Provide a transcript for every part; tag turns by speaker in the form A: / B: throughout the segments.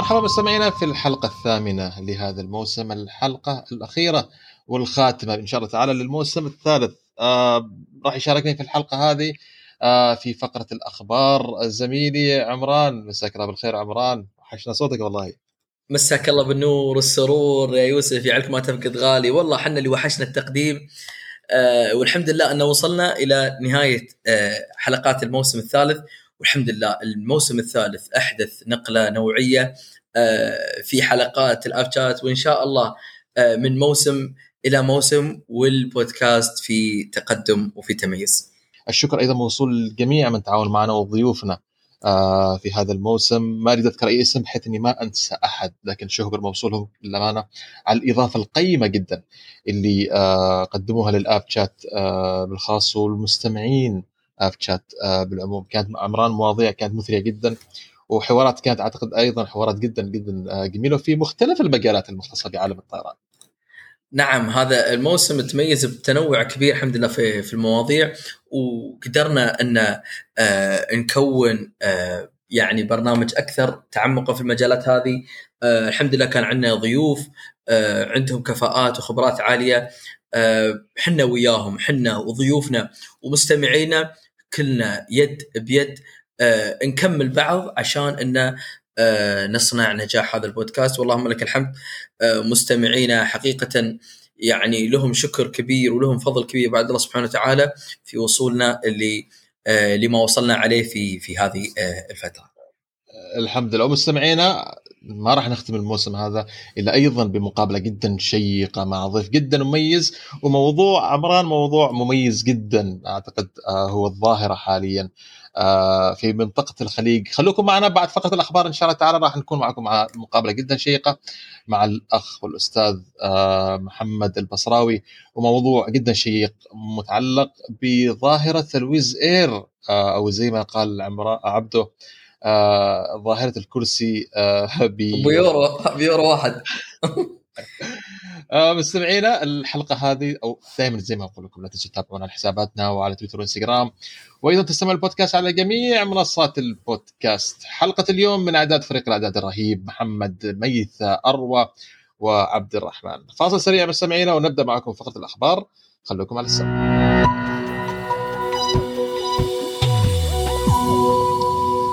A: مرحبا مستمعينا في الحلقة الثامنة لهذا الموسم الحلقة الأخيرة والخاتمة إن شاء الله تعالى للموسم الثالث. آه راح يشاركني في الحلقة هذه آه في فقرة الأخبار زميلي عمران. مساك الله بالخير عمران. وحشنا صوتك والله.
B: مساك الله بالنور والسرور يا يوسف يعلك ما تفقد غالي. والله حنا اللي وحشنا التقديم آه والحمد لله أنه وصلنا إلى نهاية آه حلقات الموسم الثالث. والحمد لله الموسم الثالث أحدث نقلة نوعية آه في حلقات الاب شات وإن شاء الله آه من موسم إلى موسم والبودكاست في تقدم وفي تميز
A: الشكر أيضا موصول للجميع من تعاون معنا وضيوفنا آه، في هذا الموسم. ما أريد أذكر أي اسم بحيث إني ما أنسى أحد لكن شكر موصولهم للأمانة على الإضافة القيمة جدا اللي قدموها للاب شات بالخاص والمستمعين. اب شات بالعموم. كانت عمران مواضيع كانت مثرية جدا وحوارات كانت أعتقد أيضا حوارات جدا جدا جميلة في مختلف المجالات المختصة بعالم الطيران.
B: نعم هذا الموسم تميز بتنوع كبير الحمد لله في في المواضيع وقدرنا أن آه نكون آه يعني برنامج أكثر تعمقا في المجالات هذه. آه الحمد لله كان عندنا ضيوف آه عندهم كفاءات وخبرات عالية آه حنا وياهم حنا وضيوفنا ومستمعينا. كلنا يد بيد آه نكمل بعض عشان إن آه نصنع نجاح هذا البودكاست واللهم لك الحمد آه مستمعينا حقيقة يعني لهم شكر كبير ولهم فضل كبير بعد الله سبحانه وتعالى في وصولنا اللي آه لما وصلنا عليه في في هذه آه الفترة.
A: الحمد لله. ومستمعينا ما راح نختم الموسم هذا إلا أيضا بمقابلة جدا شيقة مع ضيف جدا مميز وموضوع عمران موضوع مميز جدا أعتقد هو الظاهرة حاليا في منطقة الخليج. خلوكم معنا بعد فقره الأخبار إن شاء الله تعالى راح نكون معكم مع مقابلة جدا شيقة مع الأخ والأستاذ محمد البصراوي. وموضوع جدا شيق متعلق بظاهرة الويز إير أو زي ما قال عبده آه ظاهرة الكرسي آه
B: بيورو بيورو واحد.
A: آه مستمعينا الحلقة هذه أو دائما زي ما أقول لكم لا تنسوا تتابعونا على حساباتنا وعلى تويتر وإنستغرام. وأيضا تستمع البودكاست على جميع منصات البودكاست. حلقة اليوم من أعداد فريق الأعداد الرهيب محمد ميثة أروى وعبد الرحمن. فاصل سريع مستمعينا ونبدأ معكم فقرة الأخبار. خلوكم على السمع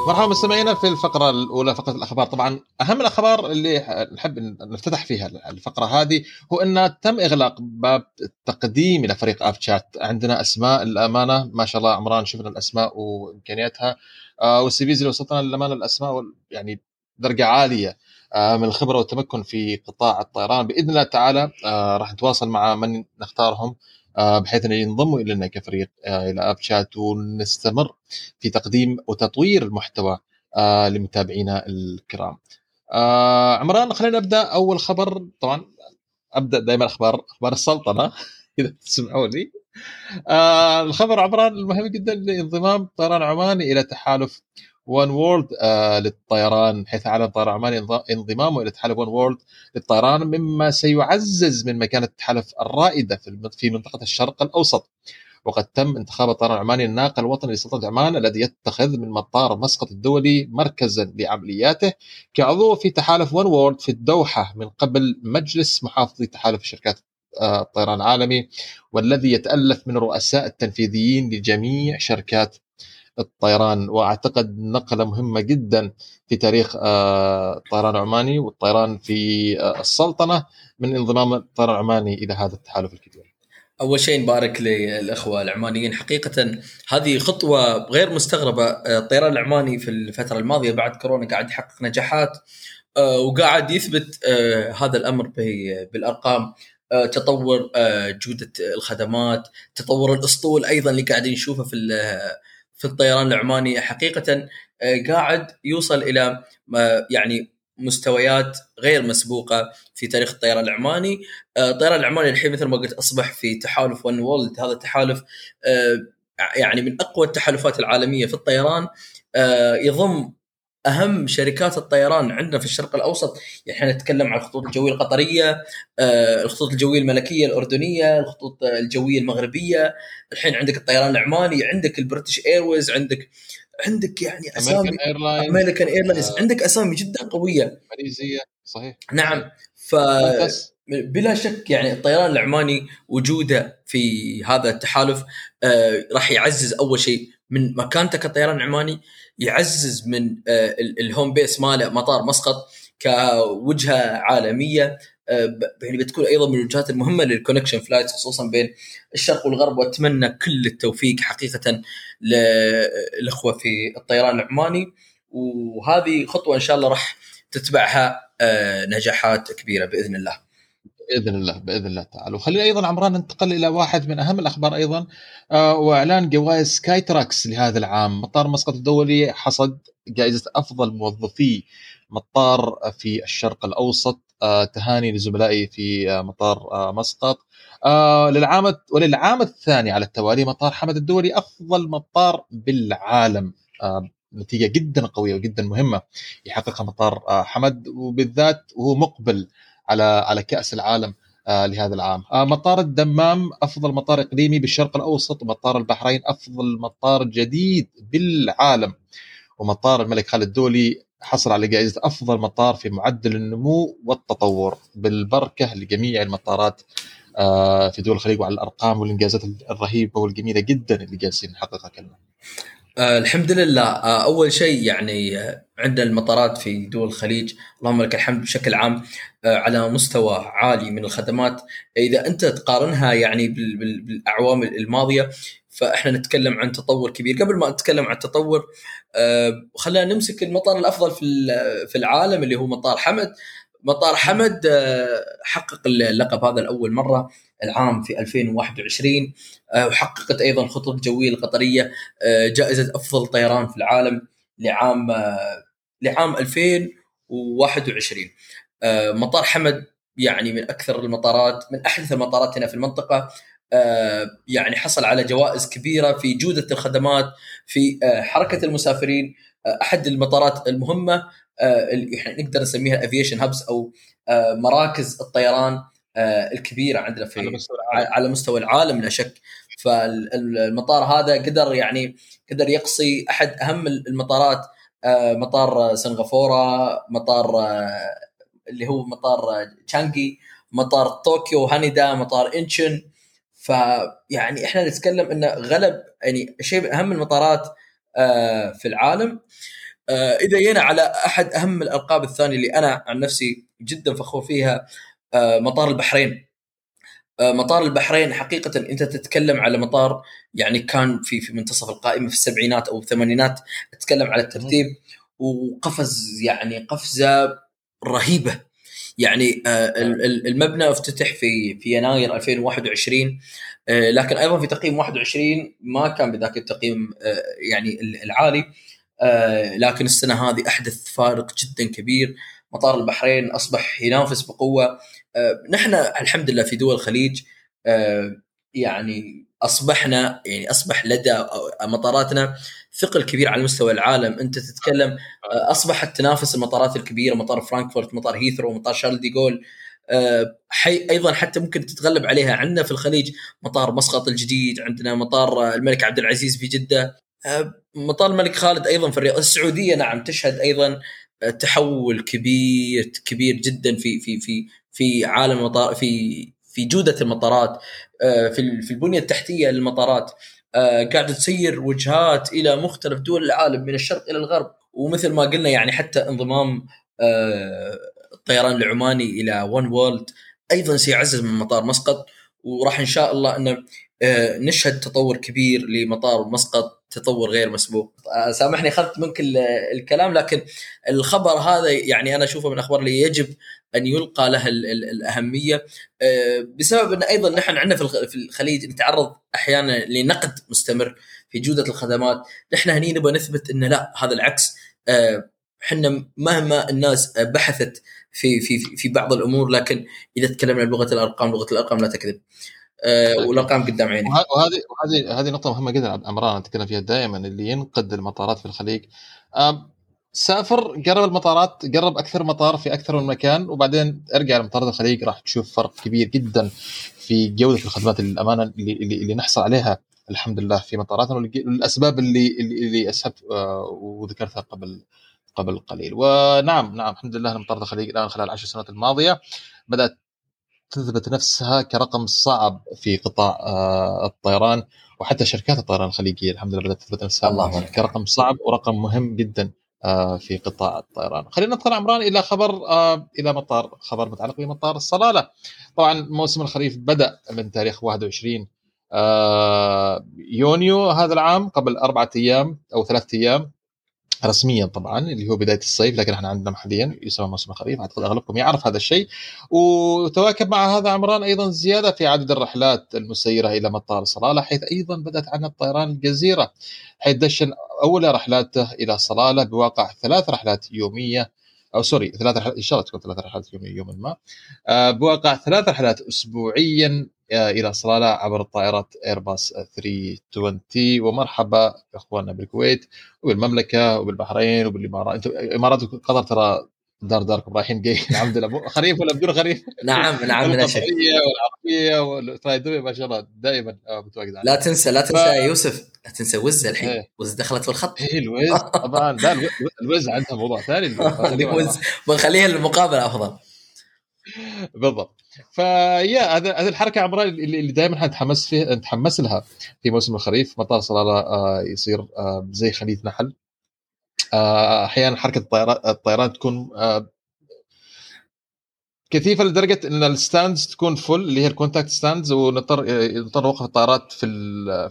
A: مرحبا مستمعينا في الفقرة الأولى فقرة الأخبار. طبعا أهم الأخبار اللي نحب نفتتح فيها الفقرة هذه هو أن تم إغلاق باب التقديم إلى فريق أب شات عندنا أسماء الأمانة ما شاء الله عمران شفنا الأسماء وإمكانياتها آه وال CVs اللي وصلتنا للأمانة الأسماء يعني درجة عالية آه من الخبرة والتمكن في قطاع الطيران. بإذن الله تعالى آه راح نتواصل مع من نختارهم. بحيث أن ينضموا إلينا كفريق إلى آب شات ونستمر في تقديم وتطوير المحتوى لمتابعينا الكرام. عمران خلينا نبدأ أول خبر طبعا أبدأ دائما أخبار أخبار السلطنة إذا تسمعوا لي. الخبر عمران المهم جدا لانضمام طيران عماني إلى تحالف وان وورلد آه للطيران حيث أعلن طيران عماني انضمامه إلى تحالف وان وورلد للطيران مما سيعزز من مكانه التحالف الرائدة في منطقة الشرق الأوسط. وقد تم انتخاب الطيران العماني الناقل الوطني لسلطنة عمان الذي يتخذ من مطار مسقط الدولي مركزا لعملياته كعضو في تحالف وان وورلد في الدوحة من قبل مجلس محافظي تحالف شركات الطيران العالمي والذي يتألف من الرؤساء التنفيذيين لجميع شركات الطيران وأعتقد نقلة مهمة جدا في تاريخ الطيران العماني والطيران في السلطنة من انضمام الطيران العماني إلى هذا التحالف الكبير.
B: أول شيء نبارك للأخوة العمانيين. حقيقة هذه خطوة غير مستغربة. الطيران العماني في الفترة الماضية بعد كورونا قاعد يحقق نجاحات وقاعد يثبت هذا الأمر بالأرقام. تطور جودة الخدمات تطور الأسطول أيضا اللي قاعدين نشوفه في في الطيران العماني حقيقة قاعد يوصل إلى يعني مستويات غير مسبوقة في تاريخ الطيران العماني، الطيران العماني الحين مثل ما قلت أصبح في تحالف ون وولد، هذا التحالف يعني من أقوى التحالفات العالمية في الطيران. يضم أهم شركات الطيران عندنا في الشرق الأوسط يعني إحنا نتكلم عن الخطوط الجوية القطرية الخطوط الجوية الملكية الأردنية الخطوط الجوية المغربية الحين عندك الطيران العماني عندك ال British Airways عندك عندك يعني أسامي American Airlines آه عندك أسامي جدا قوية.
A: ماليزيا صحيح.
B: نعم ف بلا شك يعني الطيران العماني وجوده في هذا التحالف آه راح يعزز أول شيء من مكانته كطيران عماني يعزز من آه ال home base ماله مطار مسقط كوجهة عالمية آه، يعني بتكون أيضا من الوجهات المهمة لل connection flights خصوصا بين الشرق والغرب وأتمنى كل التوفيق حقيقة للاخوه في الطيران العماني وهذه خطوة إن شاء الله راح تتبعها آه، نجاحات كبيرة بإذن الله.
A: بإذن الله بإذن الله تعالى. وخلينا أيضا عمران ننتقل إلى واحد من أهم الأخبار أيضا آه، وإعلان جوائز Skytrax لهذا العام. مطار مسقط الدولي حصد جائزة أفضل موظفي مطار في الشرق الأوسط آه، تهاني لزملائي في آه، مطار آه، مسقط. للعام وللعام الثاني على التوالي مطار حمد الدولي أفضل مطار بالعالم. نتيجة جدا قوية وجدا مهمة يحققها مطار حمد وبالذات وهو مقبل على على كأس العالم لهذا العام. مطار الدمام أفضل مطار إقليمي بالشرق الأوسط ومطار البحرين أفضل مطار جديد بالعالم. ومطار الملك خالد الدولي حصل على جائزة أفضل مطار في معدل النمو والتطور بالبركة لجميع المطارات آه، في دول الخليج وعلى الأرقام والإنجازات الرهيبة والجميلة جدا اللي جالسين نحققها كلنا.
B: آه الحمد لله. آه أول شيء يعني آه عندنا المطارات في دول الخليج. اللهم لك الحمد بشكل عام على مستوى عالي من الخدمات. إذا أنت تقارنها يعني بالأعوام الماضية فإحنا نتكلم عن تطور كبير. قبل ما نتكلم عن التطور خلينا نمسك المطار الأفضل في العالم اللي هو مطار حمد. مطار حمد آه حقق اللقب هذا لأول مرة العام في 2021 آه وحققت أيضا الخطوط الجويه القطريه آه جائزة أفضل طيران في العالم لعام لعام 2021 آه مطار حمد يعني من أكثر المطارات من أحدث المطارات هنا في المنطقة. يعني حصل على جوائز كبيرة في جودة الخدمات في حركة المسافرين أحد المطارات المهمة. إحنا نقدر نسميها aviation hubs أو مراكز الطيران الكبيرة عندنا في على مستوى العالم, على مستوى العالم لا شك. فالمطار هذا قدر يعني قدر يقصي أحد أهم المطارات مطار سنغافورة مطار اللي هو مطار تشانجي مطار طوكيو هانيدا مطار إنشون. فيعني إحنا نتكلم انه غلب يعني شيء من أهم المطارات آه، في العالم. آه، إذا جينا على أحد أهم الألقاب الثانية اللي أنا عن نفسي جدا فخور فيها آه، مطار البحرين. مطار البحرين حقيقة أنت تتكلم على مطار يعني كان في في منتصف القائمة في السبعينات أو الثمانينات أتكلم على الترتيب وقفز يعني قفزة رهيبة. يعني آه، المبنى افتتح في في يناير 2021 آه، لكن أيضا في تقييم 21 ما كان بذاك التقييم آه، يعني العالي. لكن السنة هذه أحدث فارق جدا كبير. مطار البحرين أصبح ينافس بقوة. نحن الحمد لله في دول الخليج يعني أصبحنا يعني أصبح لدى مطاراتنا ثقل كبير على مستوى العالم. أنت تتكلم آه، أصبحت تنافس المطارات الكبيرة مطار فرانكفورت مطار هيثرو مطار شارل دي جول آه، حي أيضا حتى ممكن تتغلب عليها عندنا في الخليج مطار مسقط الجديد عندنا مطار الملك عبد العزيز في جدة. آه، مطار الملك خالد أيضا في الرياض السعودية نعم تشهد أيضا تحول كبير كبير جدا في في في في عالم المطار في في جودة المطارات في في البنية التحتية للمطارات. آه، قاعدة تسير وجهات إلى مختلف دول العالم من الشرق إلى الغرب. ومثل ما قلنا يعني حتى انضمام الطيران العماني إلى ون وورلد أيضا سيعزز من مطار مسقط. وراح إن شاء الله إنه نشهد تطور كبير لمطار مسقط تطور غير مسبوق. سامحني أخذت منك الكلام لكن الخبر هذا يعني أنا أشوفه من الاخبار اللي يجب أن يلقى لها الأهمية. آه، بسبب أن أيضا نحن عندنا في الخليج نتعرض أحيانا لنقد مستمر في جودة الخدمات، نحن هني نبغى نثبت إن لا هذا العكس. آه، إحنا مهما الناس بحثت في في في بعض الأمور لكن إذا تكلمنا بلغة الأرقام لغة الأرقام لا تكذب. آه، والارقام قدام عيني.
A: وهذه وهذه هذه نقطة مهمة جدا. أمران نتكلم فيها دائما اللي ينقد المطارات في الخليج. سافر قرب المطارات قرب أكثر مطار في أكثر من مكان وبعدين ارجع لمطارات الخليج. راح تشوف فرق كبير جدا في جودة الخدمات الأمانة اللي, اللي, اللي نحصل عليها الحمد لله في مطاراتنا. للأسباب اللي اللي اسهبت وذكرتها قبل قبل قليل. ونعم نعم الحمد لله المطار الخليج الآن خلال العشر سنوات الماضية بدأت تثبت نفسها كرقم صعب في قطاع الطيران وحتى شركات الطيران الخليجية الحمد لله بدأت تثبت نفسها الله كرقم صعب ورقم مهم جدا آه، في قطاع الطيران. خلينا ندخل عمران إلى خبر آه، إلى مطار خبر متعلق بمطار الصلالة. طبعا موسم الخريف بدأ من تاريخ 21 آه، يونيو هذا العام قبل أربعة أيام أو ثلاثة أيام رسميا طبعا اللي هو بداية الصيف لكن إحنا عندنا حاليا يسمى موسم الخريف أعتقد أغلبكم يعرف هذا الشيء. وتواكب مع هذا عمران أيضا زيادة في عدد الرحلات المسيرة إلى مطار صلالة حيث أيضا بدأت عنا الطيران الجزيرة حيث دشن أول رحلاته إلى صلالة بواقع ثلاث رحلات يومية أو سوري ثلاث رحلات إن شاء الله تكون ثلاث رحلات يوميه يوما ما. آه، بواقع ثلاث رحلات اسبوعيا آه، إلى صلالة عبر الطائرات ايرباص 320 ومرحبا إخواننا بالكويت وبالمملكة وبالبحرين وبالإمارات. إنتم إمارات قطر ترى دار داركم رايحين جاي الحمد لله. خريف ولا بدون خريف؟
B: نعم نعم
A: القطريه والعربية والفرايدويه ما شاء الله دائما آه، متواجد
B: لا تنسى لا تنسى ف... يوسف. لا تنسى وز الحين. إيه. وز دخلت في الخط.
A: إيه الوز. طبعا. لا الوز عندها موضوع ثاني.
B: الوز. بنخليها للمقابله أفضل.
A: بالضبط. فيا هذا هذه الحركة عمران اللي دائما نتحمس فيها نتحمس لها في موسم الخريف. مطار صلالة آه، يصير آه، زي خليج نحل. أحيانا حركة الطيران الطيران تكون كثيفة لدرجة إن ال stands تكون full اللي هي ال contact stands ونضطر نضطر نوقف الطائرات في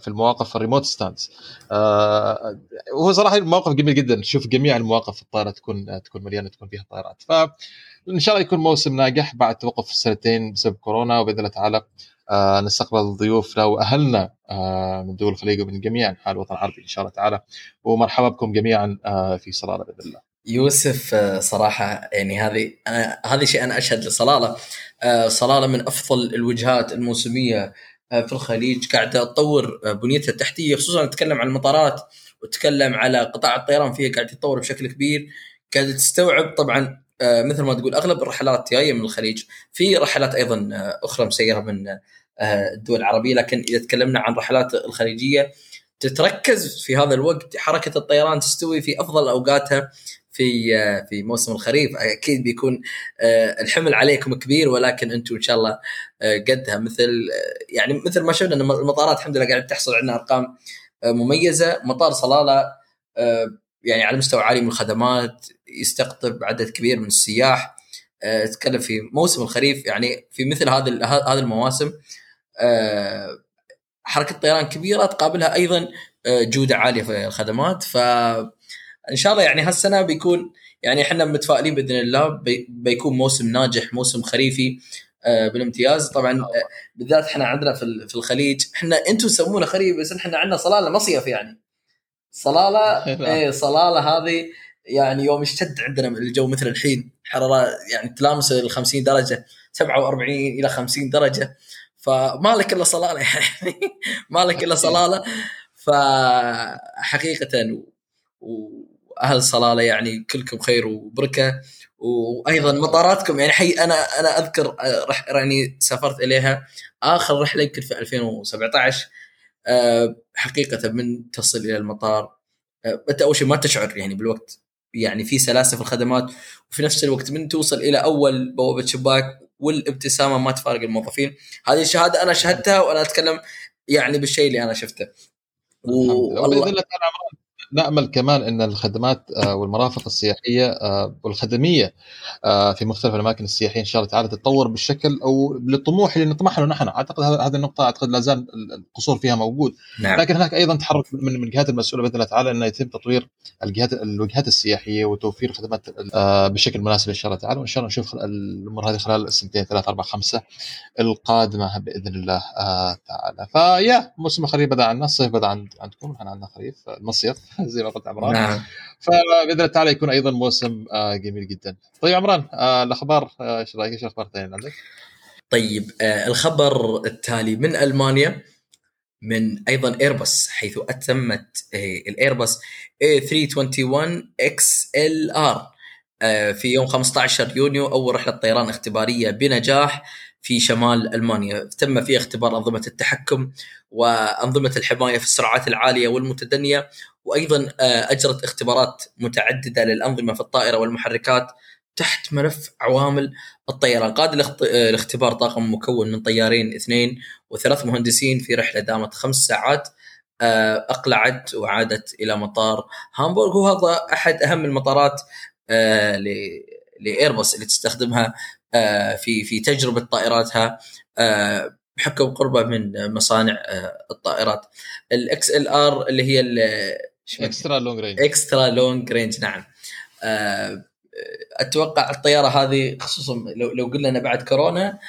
A: في المواقف ال remote stands آه وهو صراحة المواقف جميل جدا. نشوف جميع المواقف في الطائره تكون تكون مليانة تكون فيها طائرات فان شاء الله يكون موسم ناجح بعد توقف سنتين بسبب كورونا وبإذن الله تعالى آه نستقبل ضيوفنا واهلنا آه من دول الخليج ومن جميع أنحاء الوطن العربي إن شاء الله تعالى. ومرحبا بكم جميعا آه في صلالة بإذن الله.
B: يوسف صراحة يعني هذه أنا هذا شيء أنا أشهد لصلالة. صلالة من أفضل الوجهات الموسمية في الخليج. قاعدة تطور بنيتها التحتية خصوصا نتكلم عن المطارات وتكلم على قطاع الطيران فيها قاعد يتطور بشكل كبير. قاعدة تستوعب طبعا مثل ما تقول أغلب الرحلات جاية من الخليج. في رحلات أيضا أخرى مسيرة من الدول العربية. لكن إذا تكلمنا عن رحلات الخليجية تتركز في هذا الوقت حركة الطيران تستوي في أفضل أوقاتها في في موسم الخريف. أكيد بيكون آه، الحمل عليكم كبير ولكن أنتم إن شاء الله آه، قدها. مثل آه، يعني مثل ما شفنا إن المطارات الحمد لله قاعدة تحصل عندنا أرقام مميزة. مطار صلالة يعني على مستوى عالي من الخدمات يستقطب عدد كبير من السياح. تتكلم في موسم الخريف يعني في مثل هذه هذه المواسم حركة طيران كبيرة تقابلها أيضا جودة عالية في الخدمات. ف إن شاء الله يعني هالسنة بيكون يعني إحنا متفائلين بإذن الله بي بيكون موسم ناجح موسم خريفي آه بالامتياز. طبعا آه بالذات إحنا عندنا في الخليج إحنا أنتم تسمونه خريف بس إحنا عندنا صلالة مصيف يعني. صلالة إيه صلالة هذه يعني يوم اشتد عندنا الجو مثل الحين. حرارة يعني تلامس ال 50 درجة 47 إلى 50 درجة. فما لك إلا صلالة يعني. ما لك إلا صلالة. فحقيقة و أهل صلالة يعني كلكم خير وبركة. وأيضا مطاراتكم يعني حي أنا أنا أذكر رح يعني سافرت إليها آخر رحلة يمكن في 2017 آه، حقيقة من تصل إلى المطار. آه، أنت أول شيء ما تشعر يعني بالوقت. يعني في سلاسة في الخدمات وفي نفس الوقت من توصل إلى أول بوابة شباك والابتسامة ما تفارق الموظفين. هذه الشهادة أنا شهدتها وأنا أتكلم يعني بالشيء اللي أنا شفته.
A: والله نأمل كمان إن الخدمات آه، والمرافق السياحية آه، والخدمية آه، في مختلف الأماكن السياحية إن شاء الله تعالى تتطور بالشكل أو للطموح اللي نطمح له نحن. أعتقد هذه النقطة أعتقد لا زال القصور فيها موجود. نعم. لكن هناك أيضا تحرك من من الجهات المسؤولة بإذن الله تعالى إنه يتم تطوير الجهات الوجهات السياحية وتوفير خدمات بشكل مناسب إن شاء الله تعالى. وإن شاء الله نشوف الأمور هذه خلال السنتين ثلاث أربع خمسة القادمة بإذن الله تعالى. فيا موسم الخريف بدأ عندنا الصيف بدأ عندكم إحنا عندنا خريف المصيف. زي ما قلت عمران. نعم. فبإذن الله تعالى يكون أيضا موسم آه، جميل جدا. طيب عمران آه، الأخبار آه، إيش رأيك؟ إيش أخبار ثانية عندك؟
B: طيب الخبر التالي من ألمانيا من أيضا ايرباص حيث أتمت الايرباص A321 XLR في يوم 15 يونيو أول رحلة طيران اختبارية بنجاح. في شمال ألمانيا. تم فيه اختبار أنظمة التحكم وأنظمة الحماية في السرعات العالية والمتدنية وأيضا آه، أجرت اختبارات متعددة للأنظمة في الطائرة والمحركات تحت ملف عوامل الطيران. قاد الاختبار طاقم مكون من طيارين اثنين وثلاث مهندسين في رحلة دامت خمس ساعات آه، أقلعت وعادت إلى مطار هامبورغ. وهذا أحد أهم المطارات آه، لإيرباص اللي تستخدمها آه، في في تجربة طائراتها بحكم قربه من مصانع الطائرات. ال XLR اللي هي
A: extra long range
B: extra long range نعم. أتوقع الطيارة هذه خصوصا لو لو قلنا بعد كورونا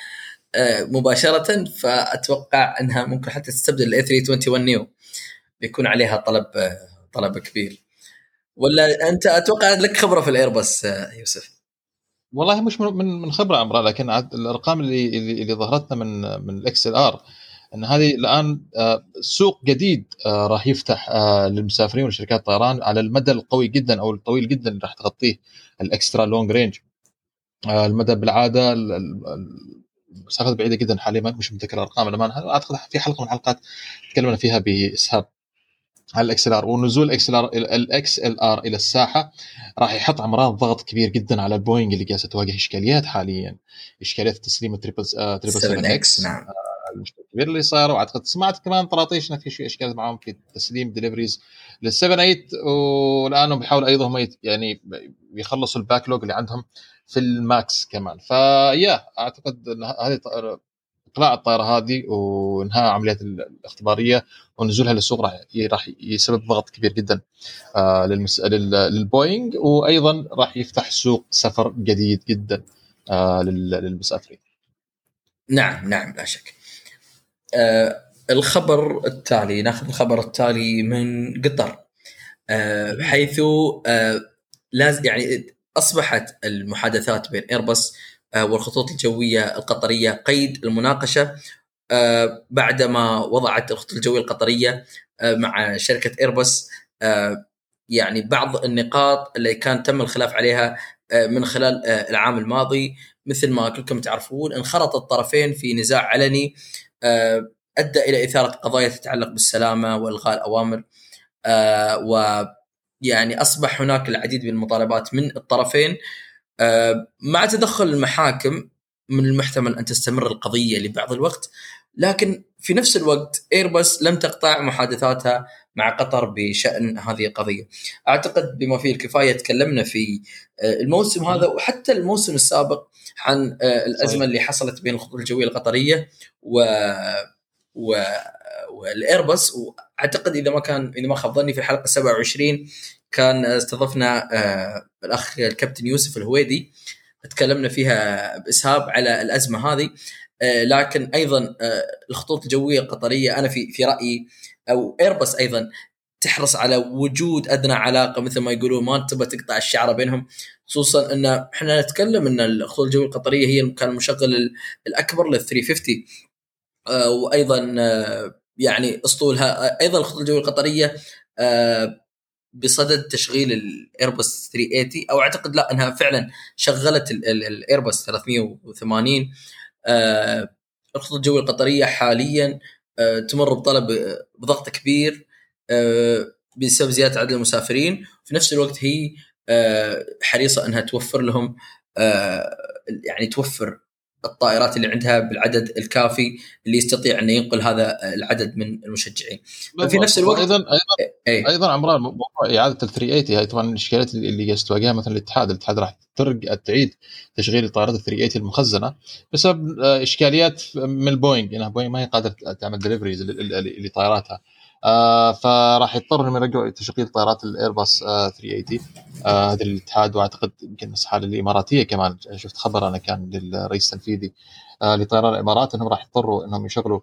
B: مباشرة فأتوقع إنها ممكن حتى تستبدل ال A 321 neo بيكون عليها طلب طلب كبير. ولا أنت أتوقع لك خبرة في الايرباص يوسف.
A: والله مش من من خبرة عمران لكن الأرقام اللي اللي, اللي ظهرتنا من من ال XLR إن هذه الآن آه، سوق جديد آه، راح يفتح آه، للمسافرين ولشركات الطيران على المدى القوي جدا أو الطويل جدا اللي راح تغطيه ال extra long range. المدى بالعادة المسافات بعيدة جدا حاليا مش متذكر الأرقام الأمانة. أعتقد في حلقة من الحلقات تكلمنا فيها بإسهاب. على ال XLR. ونزول ال XLR ال XLR إلى الساحة راح يحط عمران ضغط كبير جدا على البوينج اللي جالسة تواجه إشكاليات حاليا. إشكاليات تسليم ال triple triple 7 X نعم. المشكلة الكبيرة اللي صايرة. وأعتقد سمعت كمان طراطيش في شيء اشكال معهم في تسليم deliveries لل 7 8 والان بيحاولوا أيضا هم يعني يخلصوا ال backlog اللي عندهم في ال MAX كمان. فيا أعتقد هذه إقلاع الطائرة هذه وإنهاء عمليات الاختبارية. ونزولها للسوق راح يسبب ضغط كبير جدا آه للمس... للبوينج وأيضا راح يفتح سوق سفر جديد جدا آه للمسافرين.
B: نعم نعم لا شك. آه الخبر التالي ناخذ الخبر التالي من قطر حيث لازم يعني أصبحت المحادثات بين ايرباص والخطوط الجوية القطرية قيد المناقشة بعدما وضعت الخطوط الجوية القطرية آه، مع شركة ايرباص يعني بعض النقاط اللي كان تم الخلاف عليها من خلال العام الماضي. مثل ما كلكم تعرفون انخرط الطرفين في نزاع علني أدى إلى إثارة قضايا تتعلق بالسلامة وإلغاء الأوامر. ويعني أصبح هناك العديد من المطالبات من الطرفين. آه، مع تدخل المحاكم من المحتمل أن تستمر القضية لبعض الوقت لكن في نفس الوقت ايرباص لم تقطع محادثاتها مع قطر بشأن هذه القضية. أعتقد بما فيه الكفاية تكلمنا في آه، الموسم هذا وحتى الموسم السابق عن آه، الأزمة. اللي حصلت بين الخطوط الجوية القطرية و و والايرباص وأعتقد إذا ما كان إذا ما خاب ظني في الحلقة 27 كان استضفنا آه، الأخ الكابتن يوسف الهويدي تكلمنا فيها بإسهاب على الأزمة هذه لكن أيضا آه، الخطوط الجوية القطرية أنا في في رأيي أو ايرباص أيضا تحرص على وجود أدنى علاقة مثل ما يقولون ما تبغى تقطع الشعرة بينهم. خصوصا إن إحنا نتكلم إن الخطوط الجوية القطرية هي كان المشغل الأكبر لل 350 وأيضا يعني أسطولها أيضا الخطوط الجوية القطرية بصدد تشغيل الايرباص 380 أو أعتقد لا إنها فعلا شغلت الايرباص 380 آه الخطوط الجويه القطرية حاليا آه تمر بطلب بضغط كبير آه بسبب زيادة عدد المسافرين. في نفس الوقت هي آه حريصة أنها توفر لهم آه يعني توفر الطائرات اللي عندها بالعدد الكافي اللي يستطيع انه ينقل هذا العدد من المشجعين. في نفس الوقت
A: أيضا أيضا أي. أيضا عمران موضوع إعادة ال 380 هاي طبعا الإشكاليات اللي تواجهها مثلا الاتحاد، الاتحاد راح ترجع تعيد تشغيل الطائرات ال 380 المخزنة بسبب آه، إشكاليات من البوينج انها بوينج ما هي قادرة تعمل deliveries لطائراتها. آه فراح يضطر انهم يرجعوا تشغيل طائرات الايرباص آه 380 آه هذا الاتحاد وأعتقد يمكن الحاله الاماراتيه كمان. شفت خبر أنا كان للرئيس التنفيذي آه لطيران الإمارات إنهم راح يضطروا إنهم يشغلوا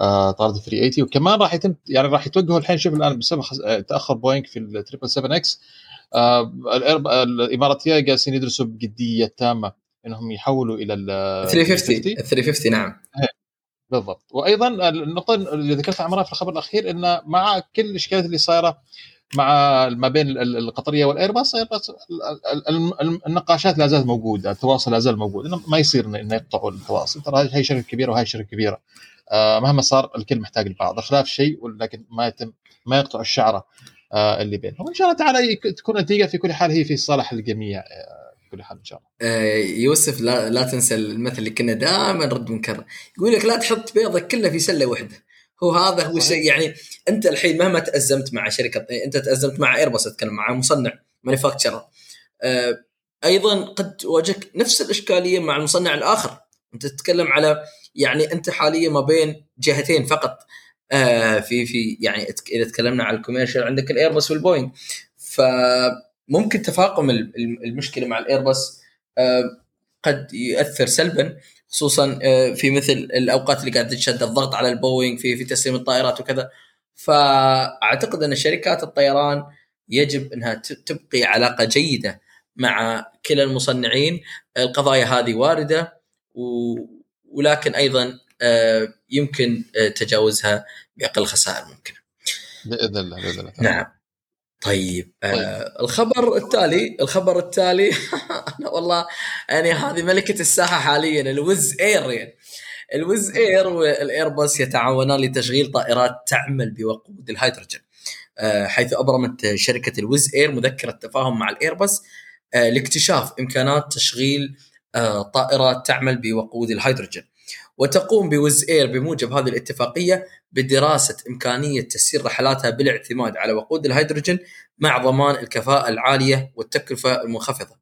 A: آه طائرات 380 وكمان راح يتم يعني راح يتوجهوا الحين شوف الآن بسبب آه، تأخر بوينغ في ال triple 7 X آه الإماراتية جالسين يدرسوا بجدية تامة إنهم يحولوا إلى ال
B: 350 350 نعم. إيه.
A: بالضبط. وأيضا النقطة اللي ذكرتها عمران في الخبر الأخير انه مع كل الاشكاليات اللي صايرة مع ما بين القطرية والايرباص النقاشات لا زالت موجودة التواصل لا زال موجود. ما يصير انه يقطعوا التواصل. ترى هي شركة كبيرة وهي شركة كبيرة. آه، مهما صار الكل محتاج البعض خلاف شيء ولكن ما يتم ما يقطع الشعره آه، اللي بينهم. وإن شاء الله تعالى تكون النتيجه في كل حال هي في صالح الجميع. آه، كل حال إن شاء
B: الله. يوسف لا, لا تنسى المثل اللي كنا دائما نرد ونكرر يقول لك لا تحط بيضك كله في سلة واحدة هو هذا هو الشيء يعني أنت الحين مهما تأزمت مع شركة أنت تأزمت مع ايرباص أتكلم مع مصنع manufacturer أيضا قد تواجهك نفس الإشكالية مع المصنع الآخر. أنت تتكلم على يعني أنت حاليا ما بين جهتين فقط. آه في في يعني إذا تكلمنا على ال commercial عندك الايرباص والبوينغ. فممكن تفاقم المشكلة مع الايرباص آه قد يؤثر سلبا خصوصا آه في مثل الأوقات اللي قاعد تشد الضغط على البوينغ في في تسليم الطائرات وكذا فأعتقد أن شركات الطيران يجب أنها تبقي علاقة جيدة مع كلا المصنعين القضايا هذه واردة ولكن أيضا آه، يمكن تجاوزها بأقل خسائر ممكنة.
A: بإذن الله بإذن الله.
B: نعم. طيب, آه، طيب. الخبر التالي الخبر التالي أنا والله يعني هذه ملكة الساحة حاليا الوز اير يعني الويز إير والإيرباص يتعاونان لتشغيل طائرات تعمل بوقود الهيدروجين. حيث أبرمت شركة الويز إير مذكرة تفاهم مع الإيرباص لاكتشاف إمكانات تشغيل آه، طائرات تعمل بوقود الهيدروجين. وتقوم ويز إير بموجب هذه الاتفاقية بدراسة إمكانية تسيير رحلاتها بالاعتماد على وقود الهيدروجين مع ضمان الكفاءة العالية والتكلفة المنخفضة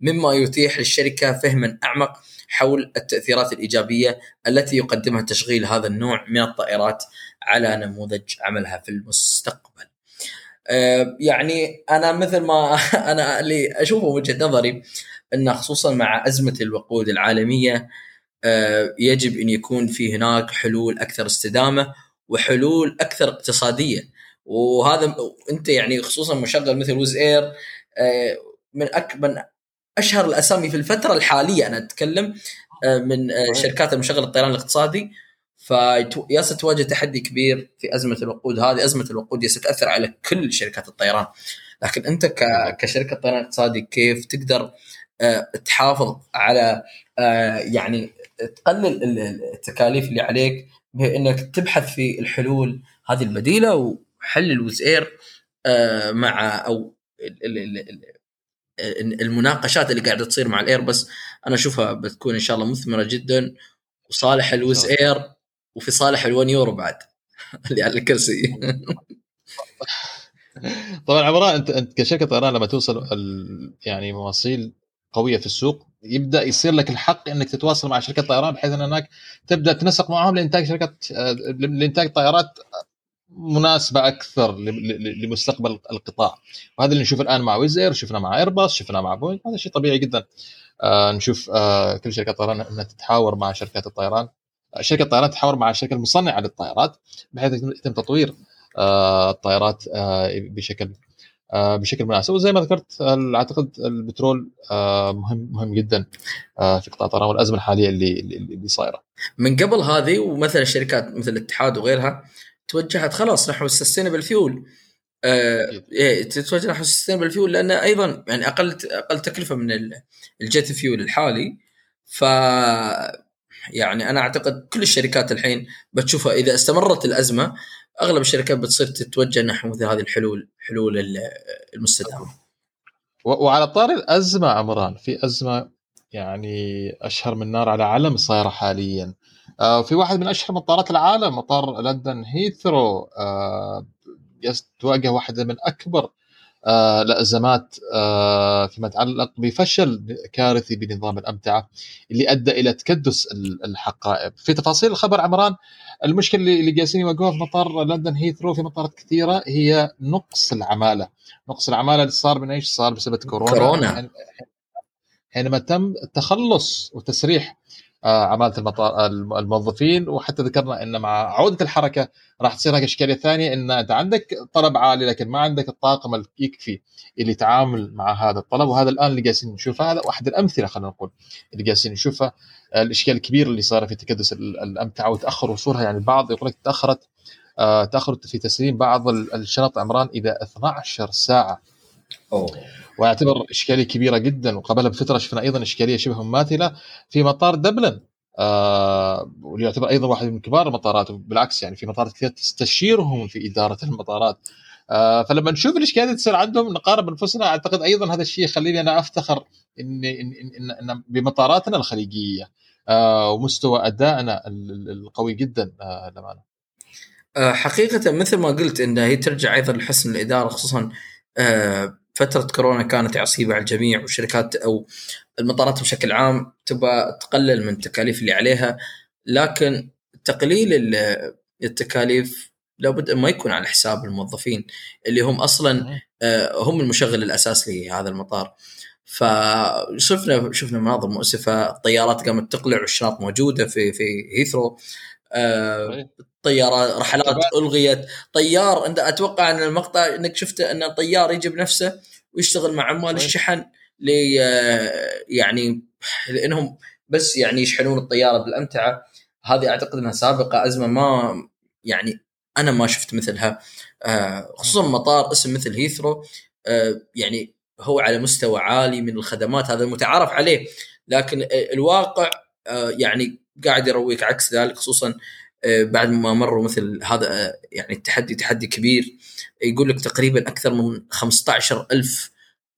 B: مما يتيح للشركة فهما أعمق حول التأثيرات الإيجابية التي يقدمها تشغيل هذا النوع من الطائرات على نموذج عملها في المستقبل. آه، يعني أنا مثل ما أنا اللي أشوفه وجهة نظري أن خصوصا مع أزمة الوقود العالمية يجب إن يكون في هناك حلول أكثر استدامة وحلول أكثر اقتصادية. وهذا أنت يعني خصوصا مشغل مثل ويز إير آه، من اكبر أشهر الأسامي في الفترة الحالية أنا أتكلم آه، من شركات المشغل الطيران الاقتصادي. فيا ستواجه تحدي كبير في أزمة الوقود هذه. أزمة الوقود ستأثر على كل شركات الطيران. لكن أنت كشركة طيران اقتصادي كيف تقدر آه، تحافظ على آه، يعني تقلل التكاليف اللي عليك بانك تبحث في الحلول هذه البديله وحل الوز اير آه، مع أو المناقشات اللي قاعدة تصير مع الايربس أنا أشوفها بتكون إن شاء الله مثمرة جدا وصالح الوز اير وفي صالح ال1 يورو بعد. اللي على الكرسي.
A: طبعا عمران انت أنت كشركة طيران لما توصل يعني مواصيل قوية في السوق يبدأ يصير لك الحق إنك تتواصل مع شركة طيران بحيث إن هناك تبدأ تنسق معهم لإنتاج شركات لإنتاج طائرات مناسبة أكثر لمستقبل القطاع. وهذا اللي نشوفه الآن مع ويزير شفنا مع ايرباص شفنا مع بوينغ هذا شيء طبيعي جدا. آه نشوف آه كل شركات طيران إنها تتحاور مع شركات الطيران. شركة الطيران تتحاور مع الشركة المصنعة للطائرات بحيث يتم تطوير آه الطائرات آه بشكل آه، بشكل مناسب. وزي ما ذكرت أعتقد البترول آه، مهم مهم جدا آه، في قطاع الطيران والأزمة الحالية اللي اللي صايرة.
B: من قبل هذه ومثلا الشركات مثل الاتحاد وغيرها توجهت خلاص نحو ال sustainable fuel إيه، تتوجه نحو ال sustainable fuel لأن أيضا يعني أقل أقل تكلفة من ال jet fuel الحالي. ف يعني أنا أعتقد كل الشركات الحين بتشوفها إذا استمرت الأزمة أغلب الشركات بتصير تتوجه نحو مثل هذه الحلول حلول المستدامة.
A: وعلى طار الأزمة عمران في أزمة يعني أشهر من نار على علم صايرة حاليا. آه في واحد من أشهر مطارات العالم مطار لندن هيثرو. آه تواجه واحدة من أكبر آه الازمات آه فيما يتعلق بفشل كارثي بنظام الأمتعة اللي أدى إلى تكدس الحقائب. في تفاصيل الخبر عمران المشكلة اللي جالسين يواجهوها في مطار لندن هيثرو في مطارات كثيرة هي نقص العمالة. نقص العمالة اللي صار من إيش؟ صار بسبب كورونا.
B: كورونا.
A: حينما تم التخلص وتسريح عمالة المطار الموظفين. وحتى ذكرنا إن مع عودة الحركة راح تصير هناك إشكالية ثانية إن أنت عندك طلب عالي لكن ما عندك الطاقم يكفي اللي يتعامل مع هذا الطلب. وهذا الآن اللي جالسين نشوفه هذا واحد الأمثلة خلينا نقول اللي جالسين نشوفها الإشكال الكبير اللي صار في تكدس الأمتعة وتاخر وصولها يعني البعض يقول لك تأخرت آه تاخر في تسليم بعض الشنط عمران إلى 12 ساعة.
B: أوه.
A: وأعتبر إشكالية كبيرة جدا وقبلها بفترة شفنا أيضا إشكالية شبه ماثله في مطار دبلن آه واللي يعتبر أيضا واحد من كبار المطارات بالعكس يعني في مطارات كثير تستشيرهم في إدارة المطارات آه فلما نشوف الإشكالية اللي تصير عندهم نقارب أنفسنا أعتقد أيضا هذا الشيء يخليني أنا أفتخر إن إن إن, إن بمطاراتنا الخليجية آه ومستوى أدائنا القوي جدا آه للأمانة.
B: آه حقيقة مثل ما قلت إن هي ترجع أيضا لحسن الإدارة خصوصا آه فترة كورونا كانت عصيبة على الجميع والشركات أو المطارات بشكل عام تبغى تقلل من التكاليف اللي عليها لكن تقليل التكاليف لابد ما يكون على حساب الموظفين اللي هم أصلا آه، هم المشغل الأساسي لهذا المطار. فشفنا شفنا مناظر مؤسفه الطيارات قامت تقلع والشنط موجودة في في هيثرو آه، طيارة رحلات ألغيت. طيار أنت أتوقع أن المقطع إنك شفته أن الطيار يجي بنفسه ويشتغل مع عمال الشحن لي يعني لأنهم بس يعني يشحنون الطيارة بالأمتعة. هذه أعتقد إنها سابقة أزمة ما يعني أنا ما شفت مثلها. آه، خصوصا مطار اسم مثل هيثرو. آه، يعني هو على مستوى عالي من الخدمات هذا المتعارف عليه. لكن الواقع آه، يعني قاعد يرويك عكس ذلك خصوصا بعد ما مروا مثل هذا يعني التحدي تحدي كبير. يقول لك تقريبا أكثر من 15 ألف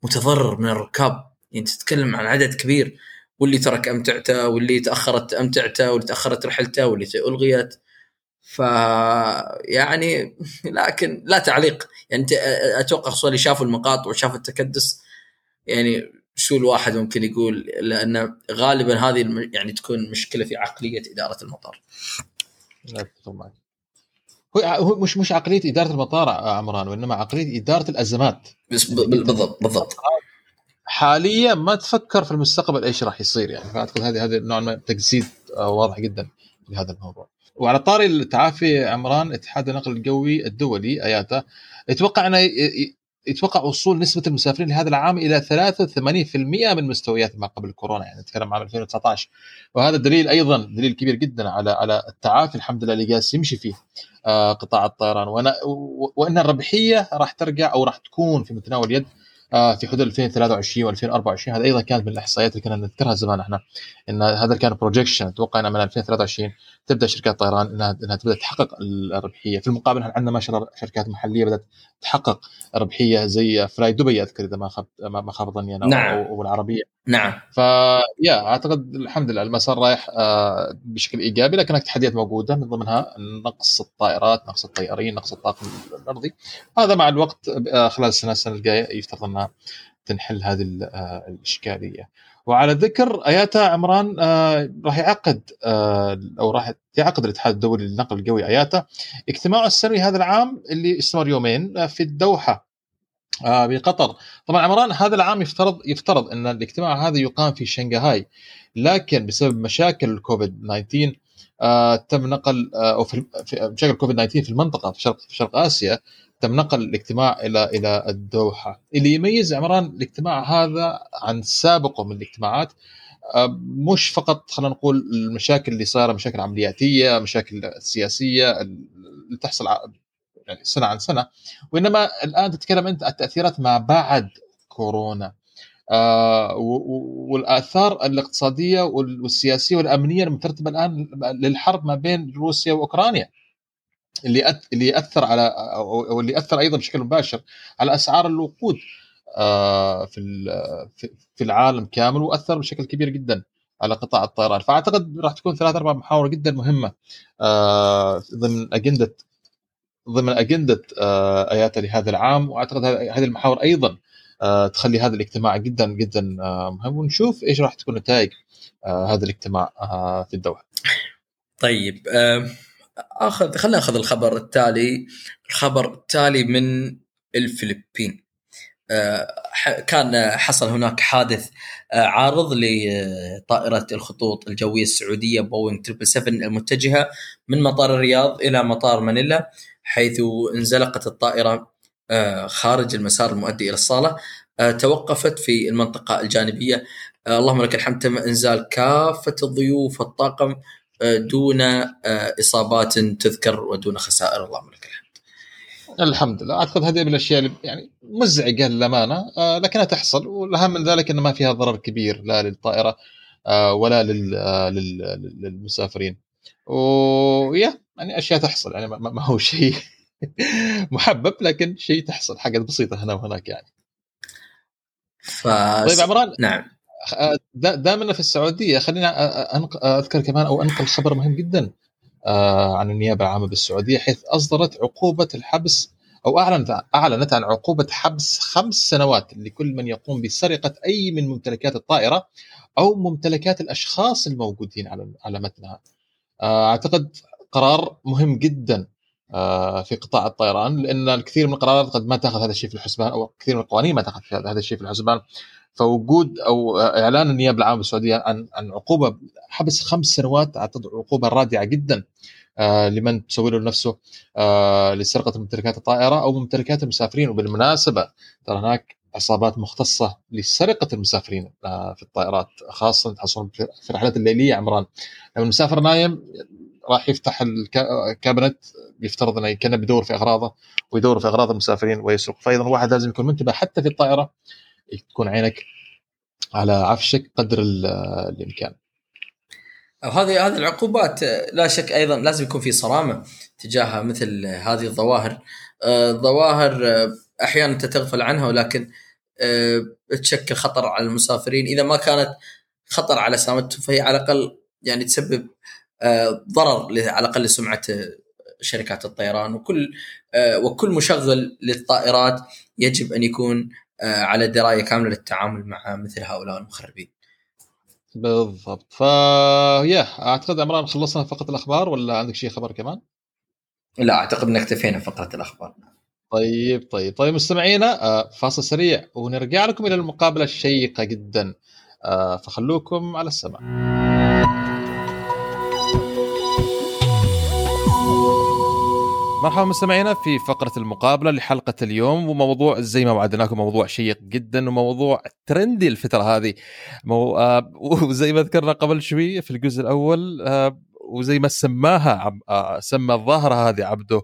B: متضرر من الركاب. يعني تتكلم عن عدد كبير. واللي ترك أمتعته واللي تأخرت أمتعته واللي تأخرت رحلته واللي ألغيت. ف يعني لكن لا تعليق. يعني أنت أتوقع خصوصا اللي شافوا المقاطع وشافوا التكدس يعني شو الواحد ممكن يقول لأن غالبا هذه يعني تكون مشكلة في عقلية إدارة المطار.
A: لا اتفق معك. هو مش مش عقلية إدارة المطار عمران وإنما عقلية إدارة الأزمات.
B: بالضبط بالضبط.
A: حاليا ما تفكر في المستقبل إيش راح يصير يعني فاعتقد هذه هذه نوع من تجسيد واضح جدا لهذا الموضوع. وعلى طاري التعافي عمران اتحاد النقل الجوي الدولي آياتا يتوقع إنه يتوقع وصول نسبة المسافرين لهذا العام إلى 83% من مستويات ما قبل كورونا يعني نتكلم عام 2019 وهذا دليل أيضا دليل كبير جدا على على التعافي الحمد لله اللي جالس يمشي فيه آه، قطاع الطيران. وإن الربحية راح ترجع أو راح تكون في متناول يد آه، في حدود 2023 و2024 هذا أيضا كانت من الأحصائيات اللي كنا نذكرها زمان إحنا إن هذا كان projection أتوقع ان من 2023 تبدأ شركات الطيران انها إنها تبدأ تحقق الربحية. في المقابل عندنا ما شاء الله شركات محلية بدأت تحقق ربحية زي فلاي دبي أذكر إذا ما خاب ما خاب ظني أنا
B: نعم.
A: أو العربية.
B: نعم.
A: فيا أعتقد الحمد لله المسار رايح آه، بشكل إيجابي لكن تحديات موجودة من ضمنها نقص الطائرات نقص الطيارين نقص الطاقم الأرضي. هذا مع الوقت آه، خلال السنة السنة الجاية يفترض أنها تنحل هذه آه، الإشكالية. وعلى ذكر أياتا عمران آه راح يعقد آه أو راح يعقد الاتحاد الدولي للنقل القوي أياتا. اجتماعه السنوي هذا العام اللي استمر يومين آه في الدوحة آه بقطر طبعا عمران هذا العام يفترض يفترض إن الاجتماع هذا يقام في شنغهاي لكن بسبب مشاكل الكوفيد 19 آه تم نقل آه أو في مشاكل الكوفيد 19 في المنطقة في شرق في شرق آسيا تم نقل الاجتماع إلى إلى الدوحة. اللي يميز عمران الاجتماع هذا عن سابقه من الاجتماعات آه، مش فقط خلينا نقول المشاكل اللي صايرة مشاكل عملياتية مشاكل سياسية اللي تحصل يعني سنة عن سنة وإنما الآن تتكلم أنت عن التاثيرات ما بعد كورونا. آه والآثار الاقتصادية والسياسية والأمنية المترتبة الآن للحرب ما بين روسيا وأوكرانيا. اللي أث... اللي يأثر على أو اللي اثر أيضا بشكل مباشر على أسعار الوقود آه، في في العالم كامل وأثر بشكل كبير جدا على قطاع الطيران. فأعتقد راح تكون ثلاث أربع محاور جدا مهمة آه، ضمن أجندة ضمن أجندة آه، اياتا لهذا العام. وأعتقد هذه المحاور أيضا تخلي هذا الاجتماع جدا جدا مهم. ونشوف إيش راح تكون نتائج هذا الاجتماع في الدوحة.
B: طيب اخذ خلينا ناخذ الخبر التالي. الخبر التالي من الفلبين. آه، كان حصل هناك حادث آه، عارض لطائرة الخطوط الجوية السعودية بوينغ 777 المتجهة من مطار الرياض إلى مطار مانيلا حيث انزلقت الطائرة آه، خارج المسار المؤدي إلى الصالة. توقفت في المنطقة الجانبية. اللهم لك الحمد تم إنزال كافة الضيوف والطاقم دون إصابات تذكر ودون خسائر. اللهم لك الحمد.
A: الحمد لله. أعتقد هذه من الأشياء اللي يعني مزعجة للأمانة لكنها تحصل والأهم من ذلك ان ما فيها ضرر كبير لا للطائرة ولا للمسافرين. ويا يعني أشياء تحصل يعني ما هو شيء محبب لكن شيء تحصل حاجات بسيطة هنا وهناك يعني.
B: ف...
A: طيب عمران
B: نعم.
A: دائما في السعودية خلينا أذكر كمان أو أنقل خبر مهم جدا عن النيابة العامة بالسعودية حيث أصدرت عقوبة الحبس أو اعلنت أعلنت عن عقوبة حبس خمس سنوات لكل من يقوم بسرقة أي من ممتلكات الطائرة أو ممتلكات الأشخاص الموجودين على على متنها. أعتقد قرار مهم جدا في قطاع الطيران لأن الكثير من القرارات قد ما تأخذ هذا الشيء في الحسبان أو كثير من القوانين ما تأخذ هذا الشيء في الحسبان فوجود أو إعلان النيابة العامة بالسعوديه عن عن عقوبة حبس خمس سنوات اعتقد عقوبة رادعة جدا لمن تسوي له نفسه لسرقة ممتلكات الطائرة أو ممتلكات المسافرين. وبالمناسبة ترى هناك عصابات مختصة لسرقة المسافرين في الطائرات خاصة تحصلون في الرحلات الليلية عمران. لما المسافر نايم راح يفتح الكابنت يفترض إنه كانه بيدور في أغراضه ويدور في أغراض المسافرين ويسرق. فايضا الواحد لازم يكون منتبه حتى في الطائرة تكون عينك على عفشك قدر الإمكان.
B: هذه هذه العقوبات لا شك أيضا لازم يكون في صرامة تجاه مثل هذه الظواهر. الظواهر أحيانا أنت تغفل عنها ولكن تشكل خطر على المسافرين إذا ما كانت خطر على سلامتهم فهي على الأقل يعني تسبب ضرر على الأقل لسمعة شركات الطيران وكل وكل مشغل للطائرات يجب أن يكون على دراية كاملة للتعامل مع مثل هؤلاء المخربين.
A: بالضبط ف يا أعتقد عمران خلصنا فقط الأخبار ولا عندك شيء خبر كمان؟
B: لا أعتقد ان اكتفينا فقرة الأخبار.
A: طيب طيب طيب مستمعينا فاصل سريع ونرجع لكم إلى المقابلة الشيقة جدا فخلوكم على السمع. مرحبا مستمعينا في فقرة المقابلة لحلقة اليوم وموضوع زي ما وعدناكم موضوع شيق جدا وموضوع ترندي الفترة هذه. مو... آه وزي ما ذكرنا قبل شوي في الجزء الأول آه وزي ما سماها عب... آه سمى الظاهرة هذه عبده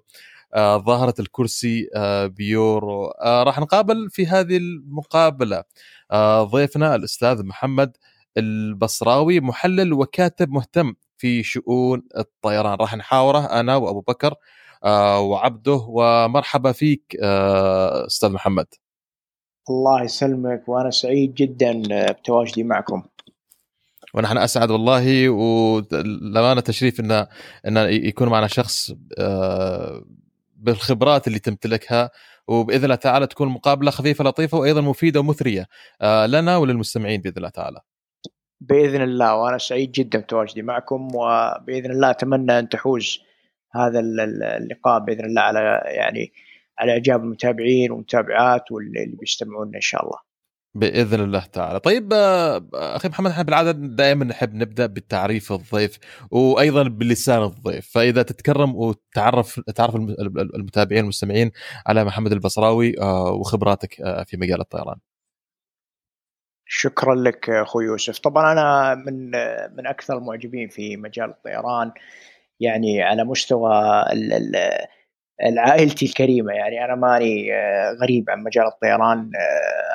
A: ظاهرة الكرسي بيورو. راح نقابل في هذه المقابلة ضيفنا الأستاذ محمد البصراوي محلل وكاتب مهتم في شؤون الطيران. راح نحاوره أنا وأبو بكر وعبده ومرحبا فيك آه أستاذ محمد
C: الله يسلمك وأنا سعيد جدا بتواجدي معكم
A: ونحن أسعد والله وللأمانة تشريف إن إن يكون معنا شخص آه بالخبرات اللي تمتلكها وبإذن الله تعالى تكون مقابلة خفيفة لطيفة وأيضا مفيدة ومثرية لنا وللمستمعين بإذن الله تعالى.
C: بإذن الله وأنا سعيد جدا بتواجدي معكم وبإذن الله أتمنى أن تحوز هذا اللقاء بإذن الله على يعني على إعجاب المتابعين والمتابعات واللي بيستمعون إن شاء الله.
A: بإذن الله تعالى. طيب أخي محمد إحنا بالعادة دائما نحب نبدأ بالتعريف الضيف وأيضا بلسان الضيف، فإذا تتكرم وتعرف تعرف المتابعين والمستمعين على محمد البصراوي وخبراتك في مجال الطيران.
C: شكرا لك أخوي يوسف، طبعا أنا من من أكثر المعجبين في مجال الطيران يعني على مستوى عائلتي الكريمة. يعني أنا ماني غريب عن مجال الطيران.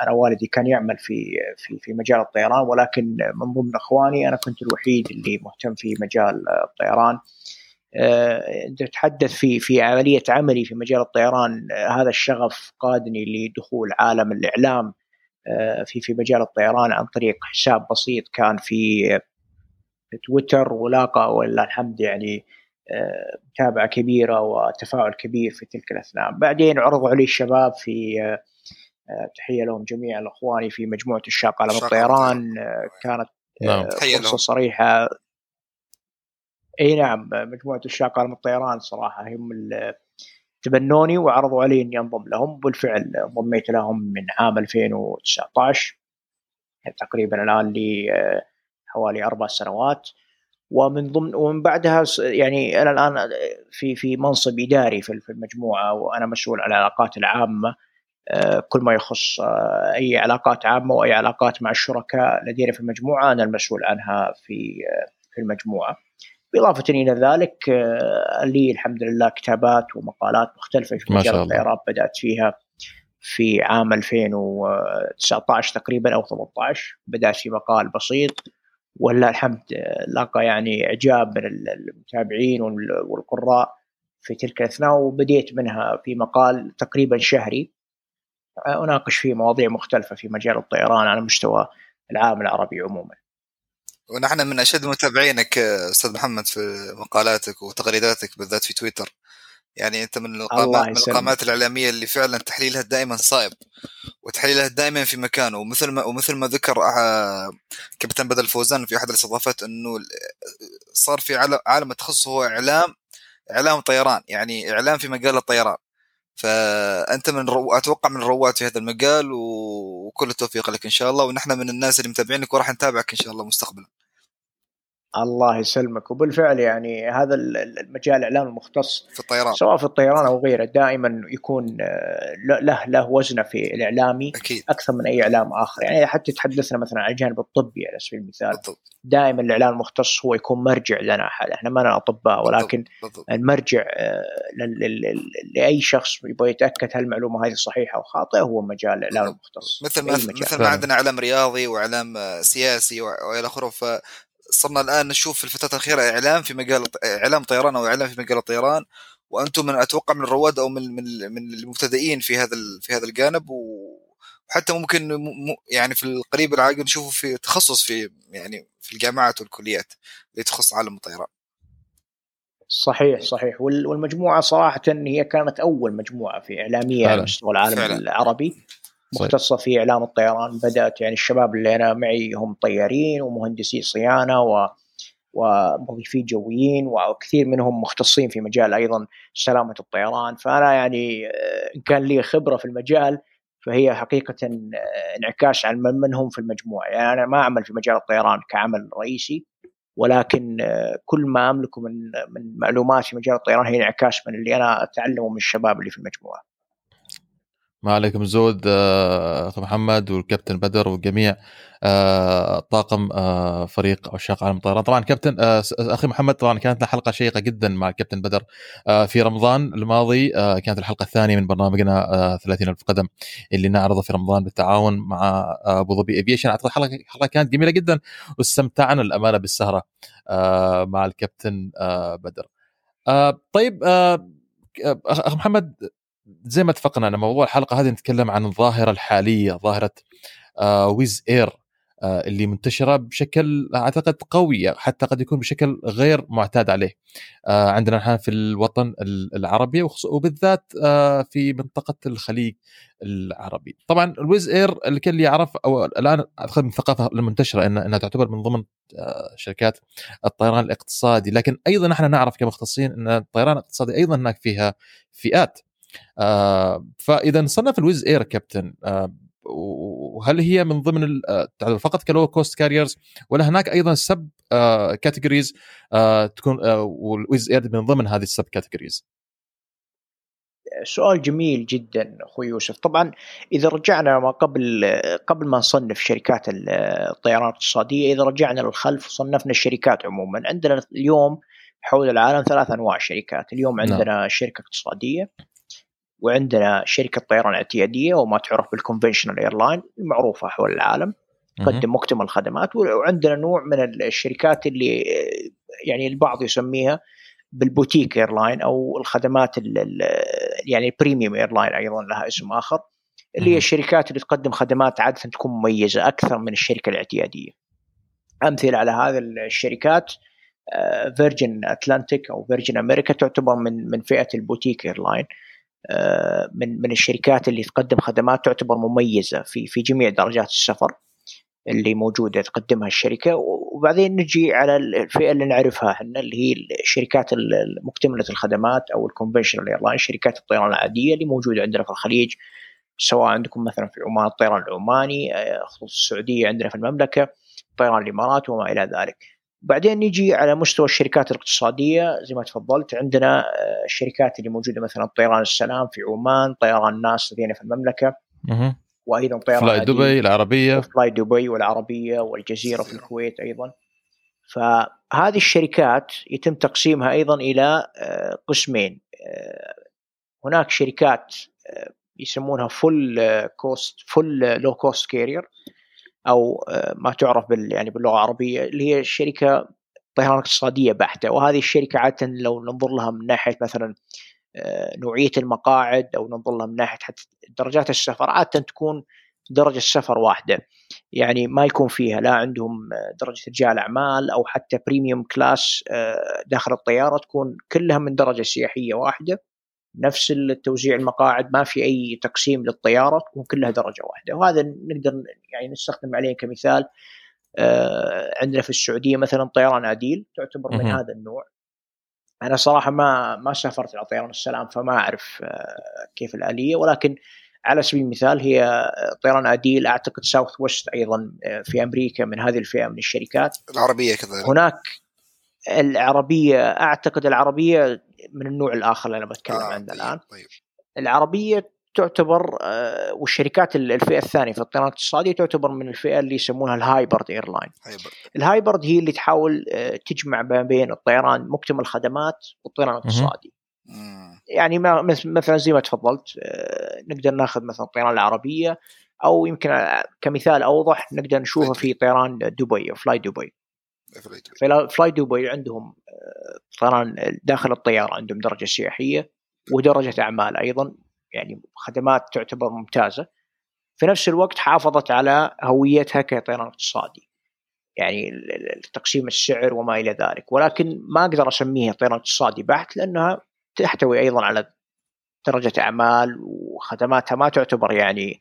C: أنا والدي كان يعمل في في في مجال الطيران ولكن من ضمن إخواني أنا كنت الوحيد اللي مهتم في مجال الطيران. تتحدث في في عملية عملي في مجال الطيران. هذا الشغف قادني لدخول عالم الإعلام في في مجال الطيران عن طريق حساب بسيط كان في تويتر ولاقى ولله الحمد يعني متابعة كبيرة وتفاعل كبير في تلك الأثناء. بعدين عرضوا علي الشباب في تحية لهم جميعا إخواني في مجموعة الشاقة على الطيران كانت نعم. فرصة صريحة. إي نعم مجموعة الشاقة على الطيران صراحة هم تبنوني وعرضوا علي إني أنضم لهم. بالفعل انضميت لهم من عام 2019 تقريبا الآن لي حوالي أربع سنوات. ومن ضمن ومن بعدها يعني أنا الآن في في منصب إداري في المجموعة وأنا مسؤول عن العلاقات العامة. كل ما يخص أي علاقات عامة وأي علاقات مع الشركاء لدينا في المجموعة أنا المسؤول عنها في في المجموعة. بالاضافه إلى ذلك آه، لي الحمد لله كتابات ومقالات مختلفة في مجال الطيران بدأت فيها في عام 2019 تقريبا أو 18 بدأت في مقال بسيط ولله الحمد لقى يعني إعجاب من المتابعين والقراء في تلك الأثناء وبديت منها في مقال تقريبا شهري أناقش فيه مواضيع مختلفة في مجال الطيران على مستوى العالم العربي عموما.
D: ونحن من أشد متابعينك أستاذ محمد في مقالاتك وتغريداتك بالذات في تويتر. يعني انت من القامات من القامات الإعلامية اللي فعلا تحليلها دائما صائب وتحليلها دائما في مكانه. ومثل ما ومثل ما ذكر آه، كابتن بدل فوزان في أحد الاستضافات إنه صار في عالم التخصص هو اعلام إعلام طيران يعني إعلام في مجال الطيران. فأنت من رو... أتوقع من الرواد في هذا المجال وكل التوفيق لك إن شاء الله. ونحن من الناس اللي متابعينك وراح نتابعك إن شاء الله مستقبلا.
C: الله يسلمك. وبالفعل يعني هذا المجال الإعلام المختص
D: في الطيران.
C: سواء في الطيران أو غيره دائما يكون آه، له له وزنه في الإعلامي
D: أكيد.
C: أكثر من أي إعلام آخر. يعني حتى تحدثنا مثلا عن الجانب الطبي على سبيل المثال بالضبط. دائما الإعلام المختص هو يكون مرجع لنا إحنا ما أطباء ولكن بالضبط. المرجع آه، لأي شخص يبغى يتأكد هل المعلومة هذه صحيحة أو خاطئة هو مجال الإعلام المختص.
D: مثل ما مثل ما عندنا إعلام رياضي وإعلام آه، سياسي وإلى آخره صرنا الآن نشوف في الفترة الأخيرة إعلام في مجال إعلام طيران أو إعلام في مجال الطيران وأنتم من أتوقع من الرواد أو من من من المبتدئين في هذا في هذا الجانب وحتى ممكن يعني في القريب العاجل نشوفه في تخصص في يعني في الجامعات والكليات اللي تخص عالم الطيران.
C: صحيح صحيح والمجموعة صراحة هي كانت أول مجموعة في إعلامية على مستوى العالم فعلا. العربي مختصة في إعلام الطيران. بدأت يعني الشباب اللي أنا معي هم طيارين ومهندسي صيانة و ومضيفين جويين وكثير منهم مختصين في مجال أيضا سلامة الطيران. فأنا يعني آه، إن كان لي خبرة في المجال فهي حقيقة آه، انعكاس عن من هم في المجموعة. يعني أنا ما أعمل في مجال الطيران كعمل رئيسي ولكن آه، كل ما املكه من من معلومات في مجال الطيران هي انعكاس من اللي أنا أتعلمه من الشباب اللي في المجموعة.
A: ما عليكم زود آه، اخ محمد والكابتن بدر والجميع آه، طاقم آه، فريق عشاق عالم الطيران طبعا كابتن أخي محمد طبعا كانت حلقة شيقة جدا مع الكابتن بدر في رمضان الماضي كانت الحلقة الثانية من برنامجنا 30 ألف قدم اللي نعرضه في رمضان بالتعاون مع أبو ظبي افيشن أعتقد الحلقة كانت جميلة جدا واستمتعنا الأمانة بالسهرة مع الكابتن بدر. طيب اخ محمد زي ما اتفقنا ان موضوع الحلقة هذه نتكلم عن الظاهرة الحالية ظاهرة آه ويز اير آه اللي منتشرة بشكل أعتقد قوي حتى قد يكون بشكل غير معتاد عليه آه عندنا نحن في الوطن العربي وبالذات آه في منطقة الخليج العربي. طبعا الويز اير الكل يعرف أو الآن أعتقد من الثقافه المنتشرة إنها تعتبر من ضمن آه، شركات الطيران الاقتصادي لكن أيضا نحن نعرف كمختصين إن الطيران الاقتصادي أيضا هناك فيها فئات. آه فإذا نصنف الويز إير كابتن آه وهل هي من ضمن آه، فقط ك low cost carriers ولا هناك أيضا sub آه categories آه تكون آه والويز إير من ضمن هذه ال sub categories؟
C: سؤال جميل جدا أخوي يوسف طبعا إذا رجعنا ما قبل قبل ما نصنف شركات الطيران الاقتصادية إذا رجعنا للخلف وصنفنا الشركات عموما عندنا اليوم حول العالم ثلاث أنواع شركات اليوم نعم. عندنا نعم. شركة اقتصادية وعندنا شركة طيران اعتيادية وما تعرف بال conventional airline المعروفة حول العالم تقدم مكتمل الخدمات وعندنا نوع من الشركات اللي يعني البعض يسميها بال boutique airline أو الخدمات يعني premium airline أيضا لها اسم آخر اللي هي الشركات اللي تقدم خدمات عادة تكون مميزة أكثر من الشركة الاعتيادية. أمثلة على هذه الشركات فيرجن اتلانتيك أو فيرجن أمريكا تعتبر من من فئة ال boutique airline آه، من من الشركات اللي تقدم خدمات تعتبر مميزة في في جميع درجات السفر اللي موجودة تقدمها الشركة وبعدين نجي على الفئة اللي نعرفها إحنا اللي هي الشركات مكتملة الخدمات أو ال conventional airline شركات الطيران العادية اللي موجودة عندنا في الخليج سواء عندكم مثلا في عمان الطيران العماني آه، خصوص السعودية عندنا في المملكة طيران الإمارات وما إلى ذلك. بعدين نجي على مستوى الشركات الاقتصادية زي ما تفضلت عندنا آه، الشركات اللي موجودة مثلا طيران السلام في عمان، طيران ناس لدينا في المملكة. وأيضا طيران
A: فلاي دبي العربية.
C: فلاي دبي والعربية والجزيرة في الكويت أيضا. فهذه الشركات يتم تقسيمها أيضا إلى قسمين. هناك شركات يسمونها full cost full low cost carrier أو ما تعرف بال يعني باللغة العربية اللي هي شركه طيران اقتصادية بحتة. وهذه الشركة عادة لو ننظر لها من ناحية مثلا آه، نوعية المقاعد أو ننظر لها من ناحية حتى درجات السفر عادة تكون درجة سفر واحدة. يعني ما يكون فيها لا عندهم درجة رجال أعمال أو حتى premium class آه، داخل الطيارة تكون كلها من درجة سياحية واحدة. نفس التوزيع المقاعد ما في أي تقسيم للطيارة تكون كلها درجة واحدة. وهذا نقدر يعني نستخدم عليه كمثال آه، عندنا في السعودية مثلا طيران أديل تعتبر من هذا النوع. أنا صراحة ما ما سافرت على طيران السلام فما أعرف آه، كيف الآلية. ولكن على سبيل المثال هي طيران أديل أعتقد ساوث ويست أيضا آه، في أمريكا من هذه الفئة من الشركات.
D: العربية كذلك.
C: هناك العربية أعتقد العربية من النوع الآخر اللي أنا بتكلم آه عنه طيب الآن. طيب. العربية تعتبر آه، والشركات الفئة الثانية في الطيران الاقتصادي تعتبر من الفئة اللي يسمونها ال hybrid airline. ال hybrid هي اللي تحاول آه، تجمع ما بين الطيران مكتمل الخدمات والطيران الاقتصادي. يعني مثلا زي ما تفضلت آه، نقدر ناخذ مثلا الطيران العربية أو يمكن كمثال أوضح نقدر نشوفه في طيران دبي فلاي دبي. فلاي دبي عندهم طيران داخل الطيارة عندهم درجة سياحية ودرجة أعمال أيضا يعني خدمات تعتبر ممتازة. في نفس الوقت حافظت على هويتها كطيران اقتصادي يعني تقسيم السعر وما إلى ذلك. ولكن ما أقدر أسميها طيران اقتصادي بحت لأنها تحتوي أيضا على درجة أعمال وخدماتها ما تعتبر يعني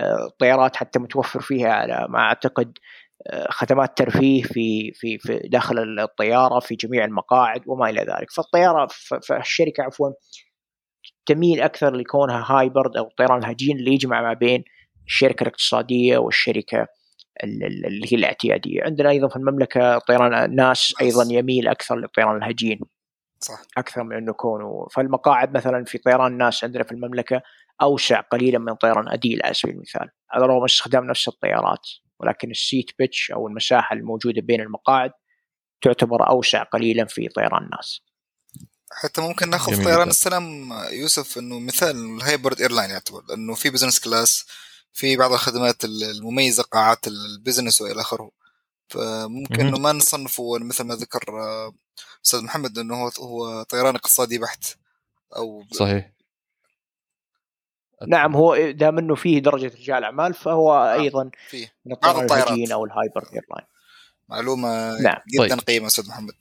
C: آه، طيارات حتى متوفر فيها على ما أعتقد آه، خدمات ترفيه في في في داخل الطيارة في جميع المقاعد وما إلى ذلك. فالطيارة فالشركة عفوا تميل أكثر لكونها هايبرد أو الطيران الهجين اللي يجمع ما بين الشركة الاقتصادية والشركة اللي هي الاعتيادية. عندنا أيضا في المملكة طيران الناس أيضا يميل أكثر للطيران الهجين صح. أكثر من إنه كونه. فالمقاعد مثلا في طيران الناس عندنا في المملكة أوسع قليلا من طيران أديل على سبيل المثال. على رغم استخدام نفس الطيارات. ولكن ال seat pitch أو المساحة الموجودة بين المقاعد تعتبر أوسع قليلا في طيران الناس.
D: حتى ممكن نأخذ طيران السلام يوسف إنه مثال ال hybrid airline يعتبر لأنه في business class في بعض الخدمات المميزة قاعات ال business وإلى آخره. فممكن إنه ما نصنفه مثل ما ذكر آه، أستاذ محمد إنه هو هو طيران اقتصادي بحت أو
A: صحيح.
C: نعم هو دام انه فيه درجة رجال أعمال فهو آه أيضا فيه. من الطيران أو ال hybrid
D: airline. معلومة نعم. جدا طيب. قيمة أستاذ محمد.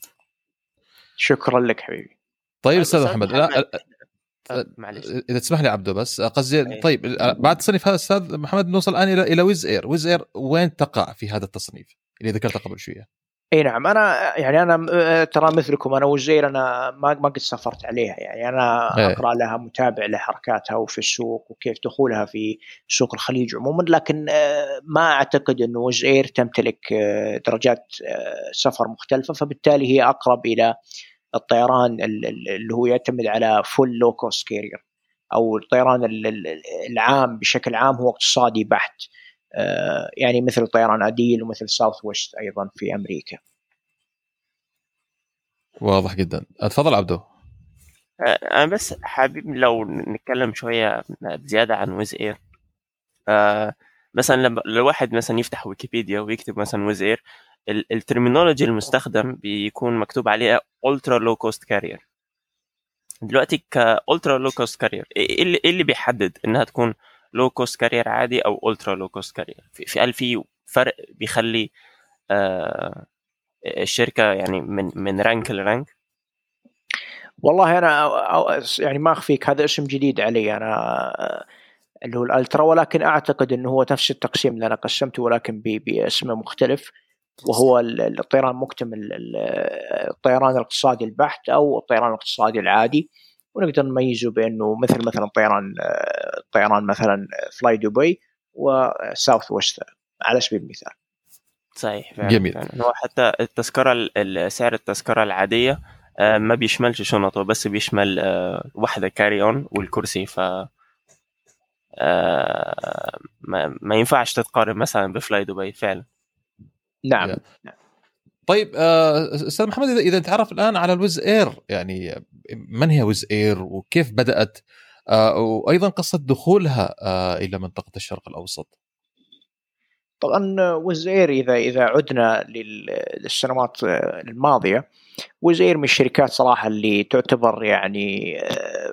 C: شكرا لك حبيبي.
A: طيب أستاذ محمد لا معلش. إذا تسمح لي عبده بس قصدي أيه. طيب بعد تصنيف هذا أستاذ محمد نوصل الآن إلى إلى ويز إير. ويز إير وين تقع في هذا التصنيف اللي ذكرته قبل شوية؟
C: إي نعم أنا يعني أنا ترى مثلكم أنا ويز إير أنا ما ما قد سافرت عليها يعني أنا. أقرأ لها متابع لحركاتها وفي السوق وكيف دخولها في سوق الخليج عموما لكن آه، ما أعتقد انه ويز إير تمتلك درجات سفر مختلفة فبالتالي هي أقرب إلى الطيران اللي هو يعتمد على full low cost carrier أو الطيران العام بشكل عام هو اقتصادي بحت يعني مثل طيران أديل ومثل ساوث ويست أيضا في أمريكا.
A: واضح جدا. تفضل عبدو.
E: آه، أنا بس حابب لو نتكلم شوية زياده عن ويز إير. آه مثلا لما الواحد مثلا يفتح ويكيبيديا ويكتب مثلا ويز إير ال terminology المستخدم بيكون مكتوب عليها ultra low cost carrier دلوقتي ك ultra low cost carrier إيه اللي, اللي بيحدد إنها تكون low cost carrier عادي أو ultra low cost carrier في هل في فرق بيخلي آه الشركة يعني من من رانك لرانك
C: والله أنا يعني ما أخفيك هذا اسم جديد علي أنا اللي هو ال ultra ولكن أعتقد إنه هو نفس التقسيم اللي أنا قسمته ولكن باسم مختلف وهو الطيران مكتمل الطيران الاقتصادي البحت أو الطيران الاقتصادي العادي. ونقدر نميزه بأنه مثل مثلا طيران طيران مثلا فلاي دبي وساوث ويست على سبيل المثال.
E: صحيح فعلا جميل. فعلا. هو حتى التذكرة سعر التذكرة العادية آه، ما بيشملش شنطة بس بيشمل آه، واحدة carry on والكرسي ف آه، ما ينفعش تتقارن مثلا بفلاي دبي فعلا.
C: نعم, نعم.
A: طيب آه، أستاذ محمد اذا نتعرف الآن على الويز إير يعني من هي ويز إير وكيف بدأت؟ آه، وأيضا قصة دخولها آه، إلى منطقة الشرق الأوسط.
C: طبعا ويز إير اذا إذا عدنا للسنوات الماضية ويز إير من الشركات صراحة اللي تعتبر يعني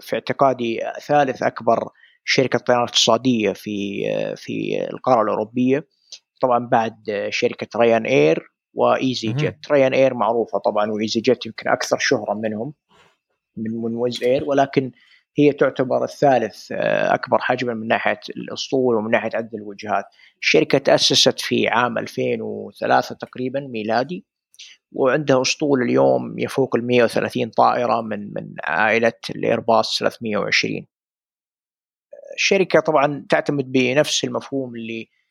C: في اعتقادي ثالث أكبر شركة طيران اقتصادية في في القارة الأوروبية. طبعا بعد شركة ريان إير وإيزي جيت ريان اير معروفة طبعا وإيزي جيت يمكن أكثر شهرة منهم من من ويز اير ولكن هي تعتبر الثالث آه، أكبر حجما من ناحية الأسطول ومن ناحية عدد الوجهات. الشركة تاسست في عام 2003 تقريبا ميلادي وعندها أسطول اليوم يفوق ال 130 طائرة من من عائلة الإيرباص 320. الشركة طبعا تعتمد بنفس المفهوم اللي آه،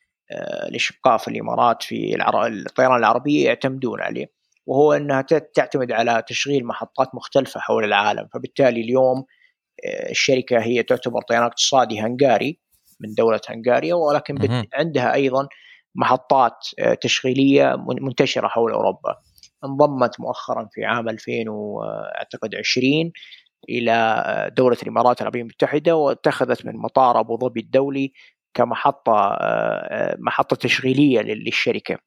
C: الاشقاء في الإمارات في الطيران العربية يعتمدون عليه وهو إنها تعتمد على تشغيل محطات مختلفة حول العالم. فبالتالي اليوم آه، الشركة هي تعتبر طيران اقتصادي هنغاري من دولة هنغاريا ولكن عندها أيضا محطات آه، تشغيلية منتشرة حول أوروبا. انضمت مؤخرا في عام 2000 أعتقد 20 إلى دولة الإمارات العربية المتحدة واتخذت من مطار أبو ظبي الدولي كمحطة آه، محطة تشغيلية للشركة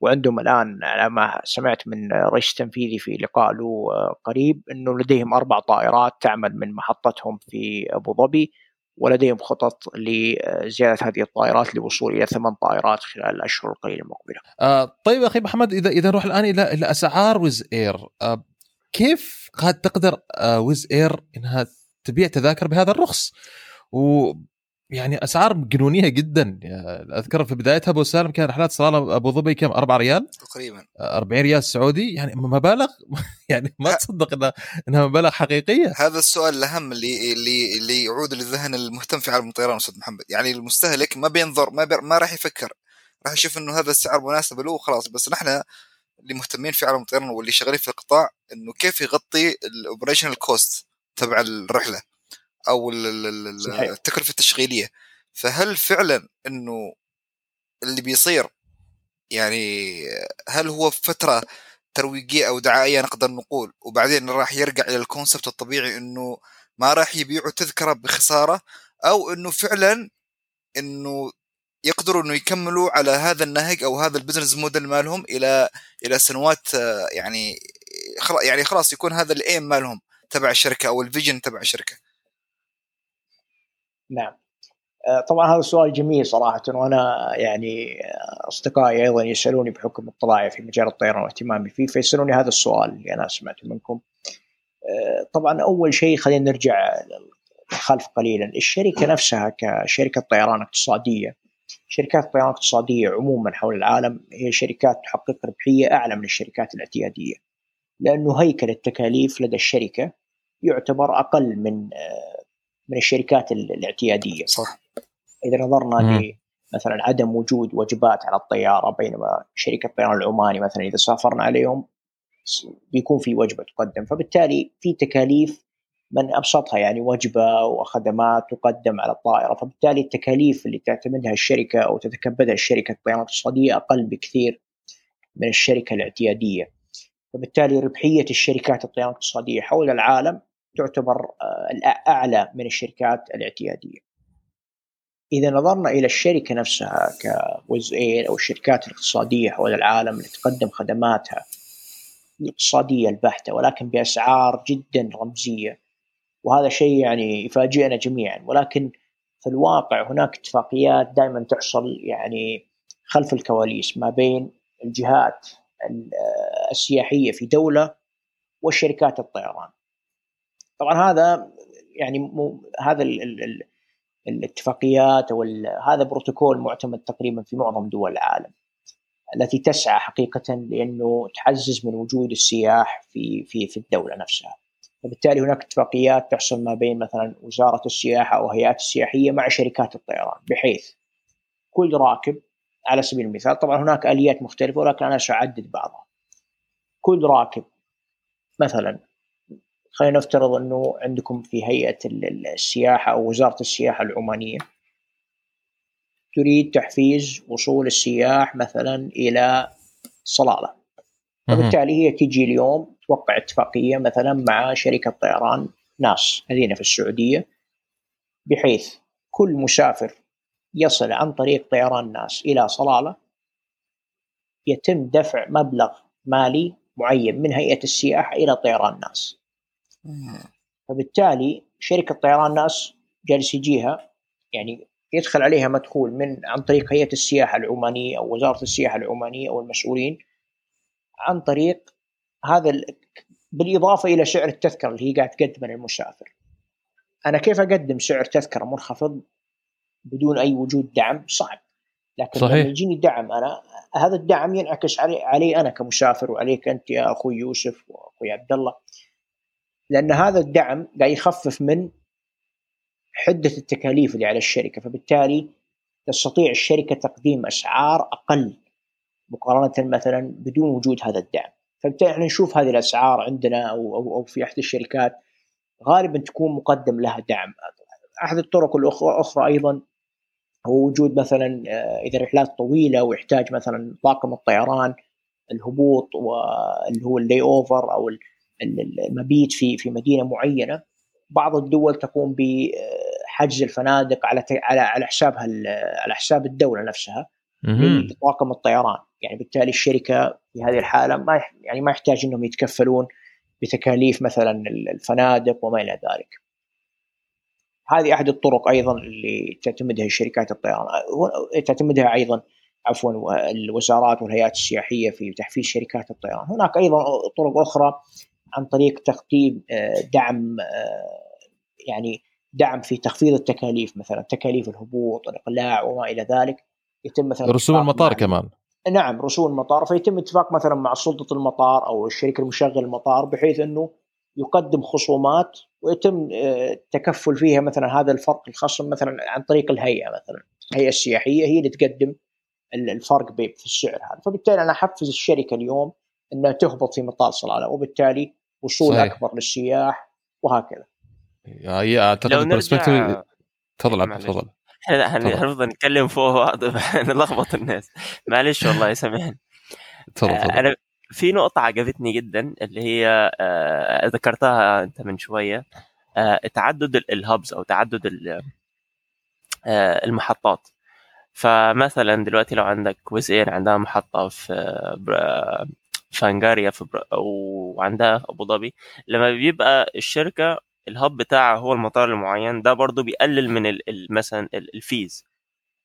C: وعندهم الآن على ما سمعت من رئيس التنفيذي في لقاء له آه، قريب إنه لديهم أربع طائرات تعمل من محطتهم في أبو ظبي ولديهم خطط لزيادة هذه الطائرات للوصول إلى ثمان طائرات خلال الأشهر القليلة المقبلة.
A: آه طيب أخي محمد إذا إذا نروح الآن إلى إلى أسعار ويز إير آه كيف قد تقدر آه ويز إير إنها تبيع تذاكر بهذا الرخص؟ و يعني أسعار جنونية جدا. أذكر في بدايتها أبو سالم كان رحلات صاله أبو ظبي كم؟ 4 ريال؟
D: تقريبا.
A: 40 ريال سعودي؟ يعني مبالغ؟ يعني ما تصدق إنها إنها مبالغ حقيقية.
D: هذا السؤال الأهم اللي اللي اللي يعود للذهن المهتم في عالم الطيران أستاذ محمد. يعني المستهلك ما بينظر ما بي ما راح يفكر. راح يشوف إنه هذا السعر مناسب له وخلاص. بس نحن اللي مهتمين في عالم الطيران واللي شغالين في القطاع إنه كيف يغطي ال operational cost تبع الرحلة. أو التكلفة التشغيلية. فهل فعلا إنه اللي بيصير يعني هل هو فترة ترويجية أو دعائية نقدر نقول وبعدين راح يرجع إلى ال concept الطبيعي إنه ما راح يبيعوا تذكرة بخسارة أو إنه فعلا إنه يقدروا إنه يكملوا على هذا النهج أو هذا ال business model مالهم إلى إلى سنوات يعني يعني خلاص يكون هذا ال aim مالهم تبع الشركة أو ال vision تبع الشركة.
C: نعم. آه، طبعا هذا سؤال جميل صراحة وأنا يعني آه، أصدقائي أيضا يسألوني بحكم اطلاعي في مجال الطيران واهتمامي فيه فيسألوني هذا السؤال اللي أنا سمعته منكم. آه، طبعا أول شيء خلينا نرجع خلف قليلا. الشركة نفسها كشركة طيران اقتصادية شركات الطيران الاقتصادية عموما حول العالم هي شركات تحقق ربحية أعلى من الشركات الاعتيادية لأنه هيكل التكاليف لدى الشركة يعتبر أقل من من الشركات الاعتيادية.
D: صح.
C: إذا نظرنا مثلا عدم وجود وجبات على الطيارة بينما شركة الطيران العماني مثلا إذا سافرنا عليهم بيكون في وجبة تقدم. فبالتالي في تكاليف من أبسطها يعني وجبة وخدمات تقدم على الطائرة. فبالتالي التكاليف اللي تعتمدها الشركة أو تتكبدها الشركة الطيران الاقتصادية أقل بكثير من الشركة الاعتيادية. فبالتالي ربحية الشركات الطيران الاقتصادية حول العالم تعتبر آه، أعلى من الشركات الاعتيادية. إذا نظرنا إلى الشركة نفسها كويز أو الشركات الاقتصادية حول العالم اللي تقدم خدماتها الاقتصادية البحتة ولكن بأسعار جدا رمزية. وهذا شيء يعني يفاجئنا جميعا. ولكن في الواقع هناك اتفاقيات دائما تحصل يعني خلف الكواليس ما بين الجهات آه، السياحية في دولة وشركات الطيران. طبعا هذا يعني مو هذا ال ال ال الاتفاقيات أو هذا بروتوكول معتمد تقريبا في معظم دول العالم التي تسعى حقيقه لأنه تعزز من وجود السياح في في في الدولة نفسها. وبالتالي هناك اتفاقيات تحصل ما بين مثلا وزارة السياحة أو هيئات السياحيه مع شركات الطيران بحيث كل راكب على سبيل المثال طبعا هناك آليات مختلفة ولكن أنا سأعدد بعضها. كل راكب مثلا خلينا نفترض أنه عندكم في هيئة السياحة أو وزارة السياحة العمانية. تريد تحفيز وصول السياح مثلا إلى صلالة. فبالتالي هي تجي اليوم توقع اتفاقية مثلا مع شركة طيران ناس هذه في السعودية بحيث كل مسافر يصل عن طريق طيران ناس إلى صلالة يتم دفع مبلغ مالي معين من هيئة السياحة إلى طيران ناس. فبالتالي شركة طيران ناس جالس يجيها يعني يدخل عليها مدخول من عن طريق هيئة السياحة العمانية أو وزارة السياحة العمانية أو المسؤولين عن طريق هذا بالإضافة إلى سعر التذكرة اللي هي قاعد تقدمه للمسافر. أنا كيف أقدم سعر تذكرة منخفض بدون أي وجود دعم؟ صعب. لكن صحيح. لما يجيني دعم أنا هذا الدعم ينعكس علي, علي أنا كمسافر وعليك أنت يا أخوي يوسف وأخوي عبد الله لأن هذا الدعم قاعد يخفف من حدة التكاليف اللي على الشركة فبالتالي تستطيع الشركة تقديم أسعار أقل مقارنة مثلا بدون وجود هذا الدعم. فبالتالي إحنا نشوف هذه الأسعار عندنا أو أو, في أحد الشركات غالبا تكون مقدم لها دعم. أحد الطرق الأخرى أيضا هو وجود مثلا آه، إذا رحلات طويلة ويحتاج مثلا طاقم الطيران الهبوط واللي هو اللي اوفر أو المبيت في في مدينة معينة. بعض الدول تقوم بحجز الفنادق على على على حسابها على حساب الدولة نفسها لطاقم الطيران. يعني بالتالي الشركة في هذه الحالة ما يعني ما يحتاج إنهم يتكفلون بتكاليف مثلا الفنادق وما إلى ذلك. هذه أحد الطرق أيضا اللي تعتمدها شركات الطيران. تعتمدها أيضا عفوا الوزارات والهيئات السياحية في تحفيز شركات الطيران، هناك أيضا طرق أخرى عن طريق تقديم آه، دعم آه، يعني دعم في تخفيض التكاليف مثلا تكاليف الهبوط الإقلاع وما إلى ذلك.
A: يتم مثلا رسوم المطار كمان.
C: نعم رسوم المطار. فيتم اتفاق مثلا مع سلطة المطار أو الشركة المشغل المطار بحيث إنه يقدم خصومات ويتم التكفل آه، فيها مثلا هذا الفرق الخصم مثلا عن طريق الهيئة مثلا. الهيئة السياحية هي اللي تقدم الفرق في السعر هذا. فبالتالي أنا أحفز الشركة اليوم إنها تهبط في مطار صلالة وبالتالي وصول صحيح. أكبر للسياح وهكذا.
A: هي أعتقد نرجع... تفضل عبد تفضل.
E: هنفضل نتكلم فوق بعض نلخبط الناس. معلش والله سامحني تفضل أنا في نقطة عجبتني جدا اللي هي آه ذكرتها أنت من شوية. آه تعدد الهابز أو تعدد آه المحطات. فمثلا دلوقتي لو عندك ويز اير عندها محطة في في في وعندها أبو ظبي لما بيبقى الشركة ال hub بتاعها هو المطار المعين ده برضو بيقلل من مثلا ال fees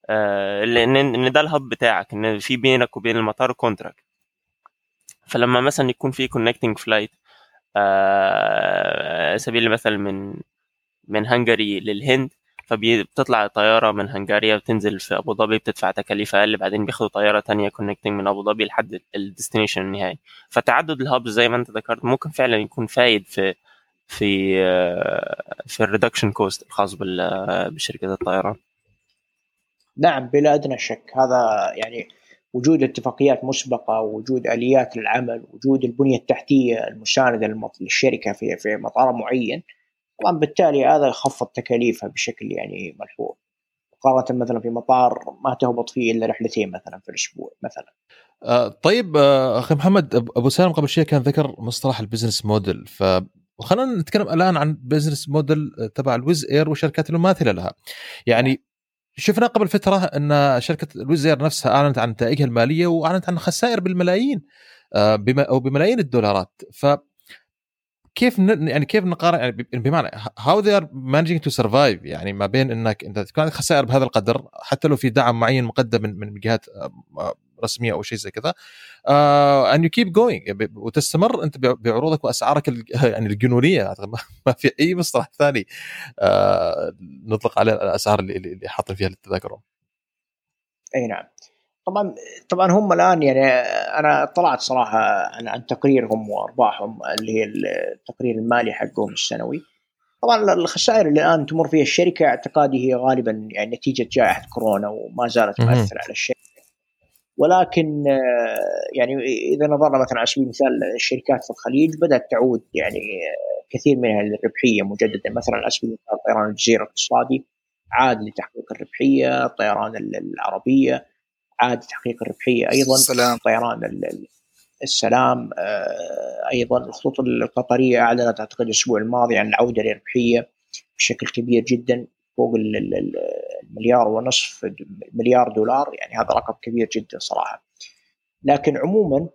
E: آه لأن ان ده ال hub بتاعك إن في بينك وبين المطار contract فلما مثلا يكون في connecting flight آه سبيل المثل من من هنغاري للهند فبتطلع طيارة من هنغاريا بتنزل في أبو ظبي بتدفع تكاليف أقل بعدين بياخدوا طيارة تانية connecting من أبو ظبي لحد ال destination النهائي. فتعدد ال hubs زي ما أنت ذكرت ممكن فعلا يكون فايد في في آه، في ال reduction cost الخاص بشركة الطيران.
C: نعم بلا أدنى شك. هذا يعني وجود اتفاقيات مسبقة وجود آليات للعمل وجود البنية التحتية المسانده للشركة في في مطار معين طبعا بالتالي هذا يخفض تكاليفها بشكل يعني ملحوظ. مقارنة مثلا في مطار ما تهبط فيه إلا رحلتين مثلا في الأسبوع مثلا.
A: آه طيب آه أخي محمد أبو سالم قبل شوي كان ذكر مصطلح ال business model ف خلينا نتكلم الآن عن business model تبع الويز اير والشركات المماثلة لها. يعني شفنا قبل فترة أن شركة الويز اير نفسها أعلنت عن نتائجها المالية وأعلنت عن خسائر بالملايين آه، أو بملايين الدولارات. ف كيف يعني كيف نقارن؟ يعني بمعنى how they are managing to survive يعني ما بين إنك انت تكون عندك خسائر بهذا القدر حتى لو في دعم معين مقدم من من جهات آه، رسمية أو شيء زي كذا and you keep going وتستمر أنت بعروضك وأسعارك يعني الجنونية ما في أي مصطلح ثاني uh, نطلق عليه الأسعار اللي اللي حاطين فيها للتذاكر.
C: أي نعم. طبعا طبعا هم الآن يعني أنا اطلعت صراحة عن, عن تقريرهم وأرباحهم اللي هي التقرير المالي حقهم السنوي. طبعا الخسائر اللي الآن تمر فيها الشركة اعتقادي هي غالبا يعني نتيجة جائحة كورونا وما زالت تؤثر على الشركة. ولكن يعني إذا نظرنا مثلا على سبيل المثال الشركات في الخليج بدأت تعود يعني كثير منها للربحية مجددا. مثلا على سبيل المثال طيران الجزيرة الاقتصادي عاد لتحقيق الربحية، الطيران العربية. عاد تحقيق الربحية. أيضا
D: سلام.
C: طيران السلام أيضا الخطوط القطرية أعلنت أعتقد الأسبوع الماضي عن العودة للربحية بشكل كبير جدا فوق المليار ونصف مليار دولار يعني هذا رقم كبير جدا صراحة. لكن عموما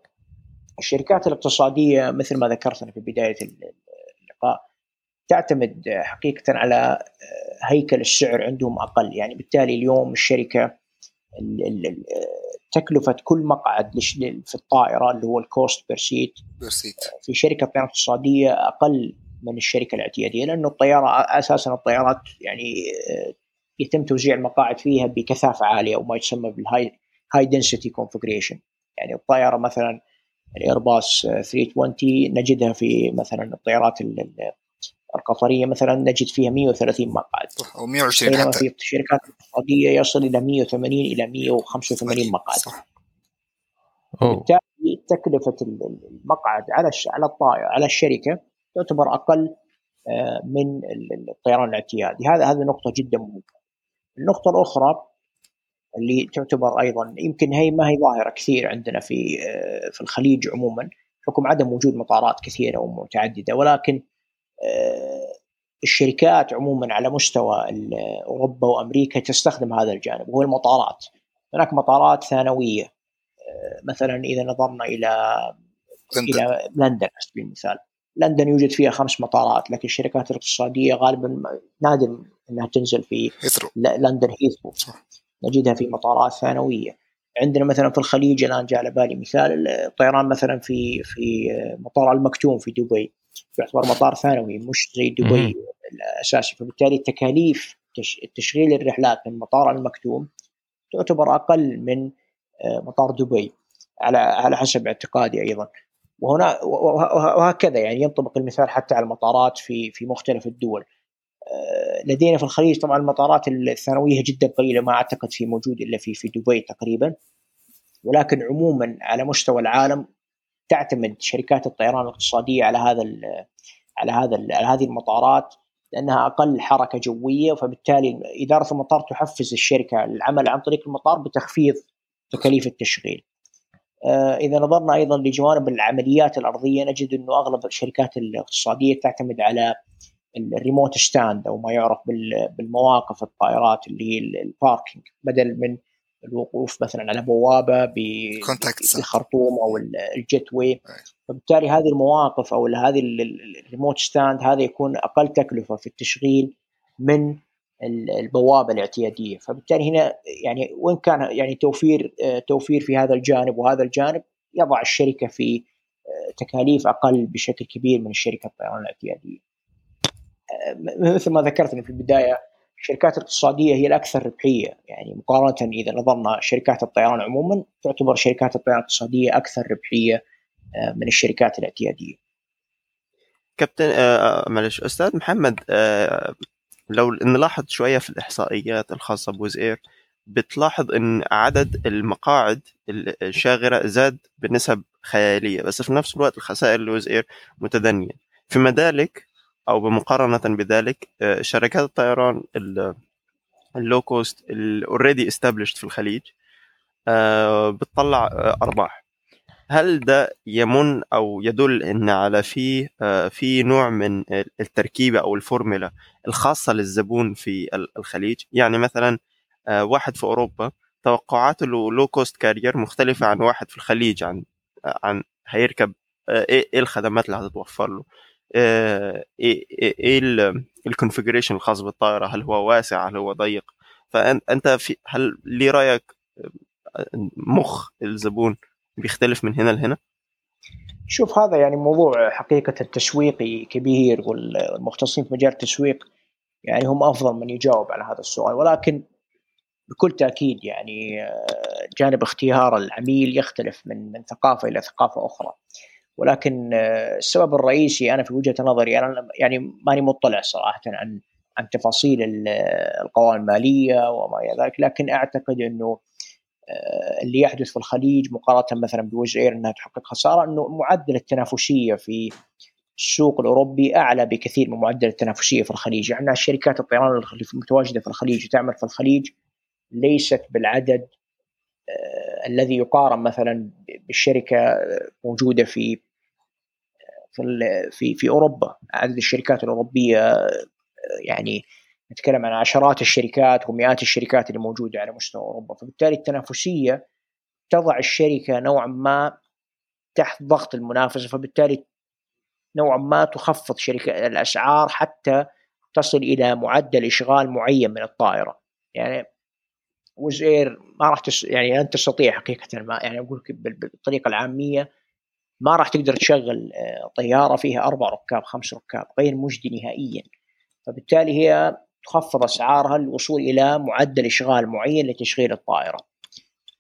C: الشركات الاقتصادية مثل ما ذكرت في بداية اللقاء تعتمد حقيقه على هيكل السعر عندهم أقل. يعني بالتالي اليوم الشركة تكلفة كل مقعد في الطائرة اللي هو ال cost per seat في شركة طيران اقتصادية أقل من الشركة الاعتيادية لأنه الطيارة أساسا الطيارات يعني يتم توزيع المقاعد فيها بكثافة عالية أو ما يسمى بال high high density configuration يعني الطائره مثلا الايرباص 320 نجدها في مثلا الطيارات القطرية مثلا نجد فيها 130 مقعد.
D: أو 120 بينما
C: في الشركات الاقتصادية يصل إلى 180 إلى 185 مقعد. صح. بالتالي تكلفة المقعد على على الطائره على الشركة تعتبر أقل آه، من الطيران الاعتيادي. هذا هذه نقطة جدا مهمة. النقطة الأخرى اللي تعتبر أيضا يمكن هي ما هي ظاهرة كثير عندنا في آه، في الخليج عموما حكم عدم وجود مطارات كثيرة ومتعددة ولكن الشركات عموما على مستوى أوروبا وأمريكا تستخدم هذا الجانب وهو المطارات. هناك مطارات ثانوية آه، مثلا إذا نظرنا إلى لندن. إلى لندن على سبيل المثال لندن يوجد فيها خمس مطارات لكن الشركات الاقتصادية غالبا نادر إنها تنزل في هيثرو. لندن هيثرو. نجدها في مطارات ثانوية. عندنا مثلا في الخليج الآن جاء على بالي مثال الطيران مثلا في في مطار المكتوم في دبي. يعتبر مطار ثانوي مش زي دبي الأساسي. فبالتالي تكاليف تشغيل الرحلات من مطار المكتوم تعتبر أقل من آه، مطار دبي. على على حسب اعتقادي أيضا. وهنا وهكذا يعني ينطبق المثال حتى على المطارات في في مختلف الدول. آه، لدينا في الخليج طبعا المطارات الثانوية جدا قليلة ما أعتقد في موجود إلا في في دبي تقريبا. ولكن عموما على مستوى العالم تعتمد شركات الطيران الاقتصادية على هذا على هذا على هذه المطارات لأنها أقل حركة جوية فبالتالي إدارة المطار تحفز الشركة للعمل عن طريق المطار بتخفيض تكاليف التشغيل. آه، إذا نظرنا أيضا لجوانب العمليات الأرضية نجد إنه أغلب الشركات الاقتصادية تعتمد على ال remote stand أو ما يعرف بالمواقف الطائرات اللي هي ال parking بدل من الوقوف مثلا على بوابة بالخرطوم أو ال gateway فبالتالي هذه المواقف أو هذه ال remote stand هذا يكون أقل تكلفة في التشغيل من البوابة الاعتيادية. فبالتالي هنا يعني وين كان يعني توفير توفير في هذا الجانب وهذا الجانب يضع الشركة في تكاليف أقل بشكل كبير من الشركة الطيران الاعتيادية. مثل ما ذكرت في البداية الشركات الاقتصاديه هي الأكثر ربحية. يعني مقارنة إذا نظرنا شركات الطيران عموما تعتبر شركات الطيران الاقتصادية أكثر ربحية آه، من الشركات الاعتيادية.
E: كابتن آه, آه، معلش. أستاذ محمد لو نلاحظ شوية في الإحصائيات الخاصة بوز إير بتلاحظ إن عدد المقاعد الشاغرة زاد بنسب خيالية بس في نفس الوقت الخسائر لوز إير متدنية. فيما ذلك أو بمقارنة بذلك آه، شركات الطيران ال low cost ال already established في الخليج آه، بتطلع آه، أرباح. هل ده يعني أو يدل إن على في في نوع من التركيبة أو الفورمولا الخاصة للزبون في الخليج؟ يعني مثلا واحد في أوروبا توقعاته low cost carrier مختلفة عن واحد في الخليج عن عن هيركب إيه الخدمات اللي هتتوفر له؟ إيه إيه ال configuration الخاص بالطائرة؟ هل هو واسع؟ هل هو ضيق؟ فانت في هل لي رأيك مخ الزبون بيختلف من هنا لهنا؟
C: شوف هذا يعني موضوع حقيقة تسويقي كبير والمختصين في مجال التسويق يعني هم أفضل من يجاوب على هذا السؤال. ولكن بكل تأكيد يعني آه، جانب اختيار العميل يختلف من من ثقافة إلى ثقافة أخرى. ولكن آه، السبب الرئيسي أنا في وجهة نظري أنا يعني ماني مطلع صراحة عن عن تفاصيل القوائم المالية وما إلى ذلك لكن أعتقد إنه آه، اللي يحدث في الخليج مقارنة مثلا بوز اير إنها تحقق خسارة إنه معدل التنافسية في السوق الأوروبي أعلى بكثير من معدل التنافسية في الخليج، يعني الشركات الطيران المتواجدة في الخليج وتعمل في الخليج ليست بالعدد آه، الذي يقارن مثلا بالشركة موجودة في في في في أوروبا. عدد الشركات الأوروبية يعني نتكلم عن عشرات الشركات ومئات الشركات اللي موجودة على مستوى أوروبا. فبالتالي التنافسية تضع الشركة نوعا ما تحت ضغط المنافسة فبالتالي نوعا ما تخفض شركة الأسعار حتى تصل إلى معدل إشغال معين من الطائرة. يعني وزير ما راح تس يعني لن تستطيع حقيقة ما يعني أقول بالطريقة العامية ما راح تقدر تشغل آه، طيارة فيها أربع ركاب خمس ركاب غير مجدي نهائيا. فبالتالي هي تخفض أسعارها للوصول إلى معدل إشغال معين لتشغيل الطائرة.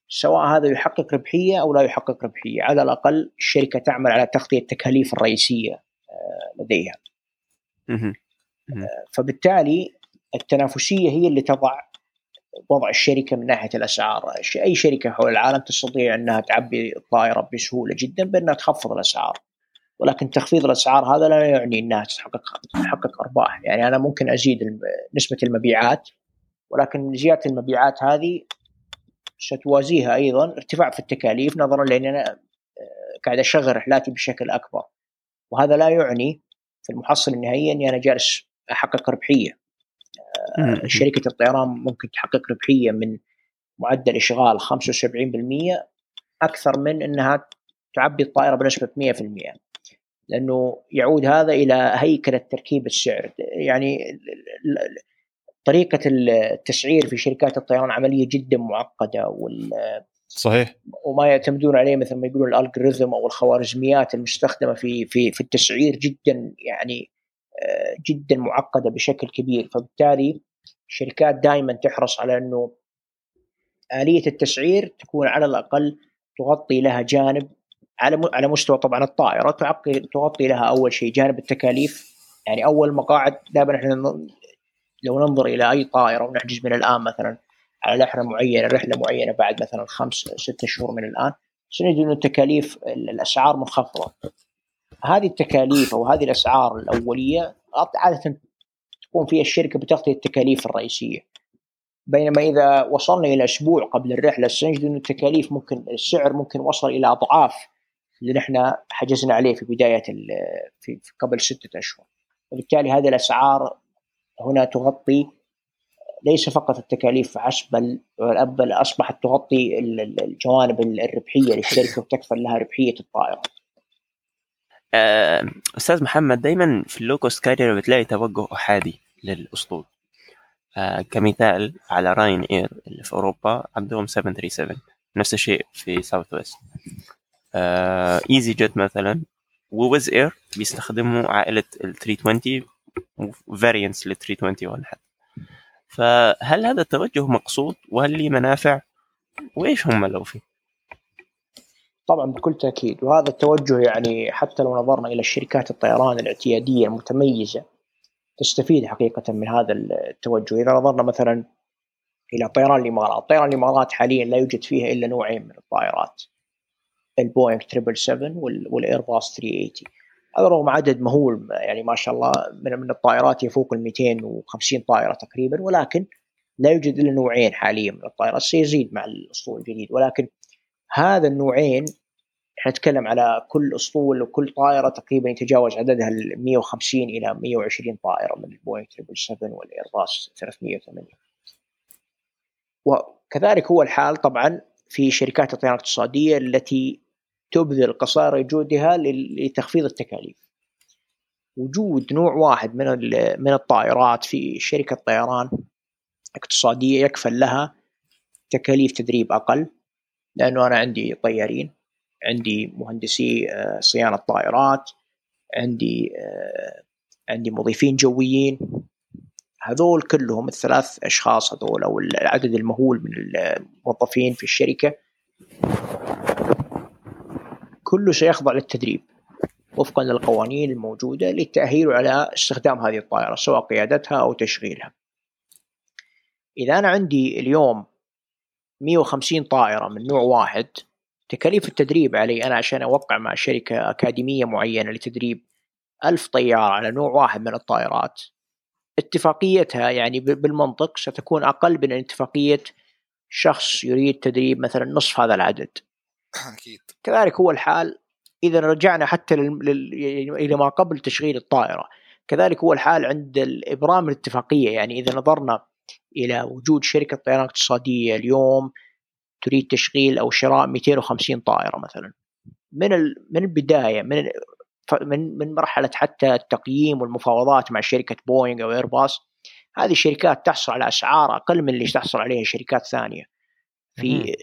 C: سواء هذا يحقق ربحية أو لا يحقق ربحية على الأقل الشركة تعمل على تغطية التكاليف الرئيسية آه، لديها. آه، فبالتالي التنافسية هي اللي تضع وضع الشركة من ناحية الأسعار، أي شركة حول العالم تستطيع أنها تعبي الطائرة بسهولة جدا بأنها تخفض الأسعار. ولكن تخفيض الأسعار هذا لا يعني أنها تحقق تحقق أرباح، يعني أنا ممكن أزيد نسبة المبيعات ولكن زيادة المبيعات هذه ستوازيها أيضا ارتفاع في التكاليف نظرا لأن أنا آه، قاعد أشغل رحلاتي بشكل أكبر. وهذا لا يعني في المحصله النهائيه أني أنا جالس أحقق ربحية. شركة الطيران ممكن تحقق ربحية من معدل إشغال 75% أكثر من إنها تعبي الطائرة بنسبة 100% لأنه يعود هذا إلى هيكلة تركيب السعر. يعني طريقة التسعير في شركات الطيران عملية جدا معقدة وال
A: صحيح.
C: وما يعتمدون عليه مثل ما يقولون الالجوريثم أو الخوارزميات المستخدمة في في في التسعير جدا يعني آه، جدا معقدة بشكل كبير. فبالتالي الشركات دائما تحرص على أنه آلية التسعير تكون على الأقل تغطي لها جانب على على مستوى طبعا الطائرة تغطي لها أول شيء جانب التكاليف. يعني أول مقاعد دائما إحنا لو ننظر إلى أي طائرة ونحجز من الآن مثلا على رحله معينة رحلة معينة بعد مثلا خمس ست شهور من الآن سنجد إنه التكاليف الأسعار منخفضة. هذه التكاليف أو هذه الأسعار الأولية عادة تقوم فيها الشركة بتغطية التكاليف الرئيسية بينما إذا وصلنا إلى أسبوع قبل الرحلة سنجد إنه التكاليف ممكن السعر ممكن وصل إلى أضعاف اللي نحن حجزنا عليه في بداية في قبل ستة أشهر وبالتالي هذه الأسعار هنا تغطي ليس فقط التكاليف فحسب بل أصبحت تغطي الجوانب الربحية للشركه وتكفل لها ربحية الطائرة.
E: آه، أستاذ محمد دائما في ال low cost carrier بتلاقي توجه أحادي للأسطول. آه، كمثال على راين إير اللي في أوروبا عندهم 737 نفس الشيء في ساوث ويست. إيزي جيت مثلا وويز إير بيستخدموا عائلة ال 320 variants لل 321 حتى فهل هذا التوجه مقصود وهل لي منافع وإيش هم لو في
C: طبعا بكل تأكيد. وهذا التوجه يعني حتى لو نظرنا إلى الشركات الطيران الاعتيادية المتميزة تستفيد حقيقة من هذا التوجه. إذا نظرنا مثلا إلى طيران الإمارات طيران الإمارات حاليا لا يوجد فيها إلا نوعين من الطائرات البوينغ 777 والايرباص 380 هذا رغم عدد مهول يعني ما شاء الله من من الطائرات يفوق ال 250 طائرة تقريبا ولكن لا يوجد إلا نوعين حاليا من الطائرات. سيزيد مع الأسطول الجديد ولكن هذا النوعين إحنا نتكلم على كل أسطول وكل طائرة تقريبا يتجاوز عددها ال 150 إلى 120 طائرة من البوينغ 777 والإيرباص 308 وكذلك هو الحال طبعا في شركات الطيران الاقتصادية التي تبذل قصارى جهدها لتخفيض التكاليف. وجود نوع واحد من من الطائرات في شركة طيران اقتصادية يكفل لها تكاليف تدريب أقل. لأنه أنا عندي طيارين عندي مهندسي آه، صيانة طائرات عندي آه، عندي مضيفين جويين. هذول كلهم الثلاث أشخاص هذول أو العدد المهول من الموظفين في الشركة كله سيخضع للتدريب وفقا للقوانين الموجودة للتأهيل على استخدام هذه الطائرة سواء قيادتها أو تشغيلها. إذا أنا عندي اليوم 150 طائرة من نوع واحد. تكاليف التدريب علي أنا عشان أوقع مع شركة أكاديمية معينة لتدريب ألف طيارة على نوع واحد من الطائرات. اتفاقيتها يعني بالمنطق ستكون أقل من اتفاقية شخص يريد تدريب مثلا نصف هذا العدد.
D: أكيد.
C: كذلك هو الحال إذا رجعنا حتى لل... لل... يعني إلى ما قبل تشغيل الطائرة. كذلك هو الحال عند الإبرام الاتفاقية يعني إذا نظرنا إلى وجود شركة طيران اقتصادية اليوم تريد تشغيل أو شراء 250 طائرة مثلا. من. من البداية من من من مرحلة حتى التقييم والمفاوضات مع شركة بوينغ أو إيرباص هذه الشركات تحصل على أسعار أقل من اللي تحصل عليها شركات ثانية. في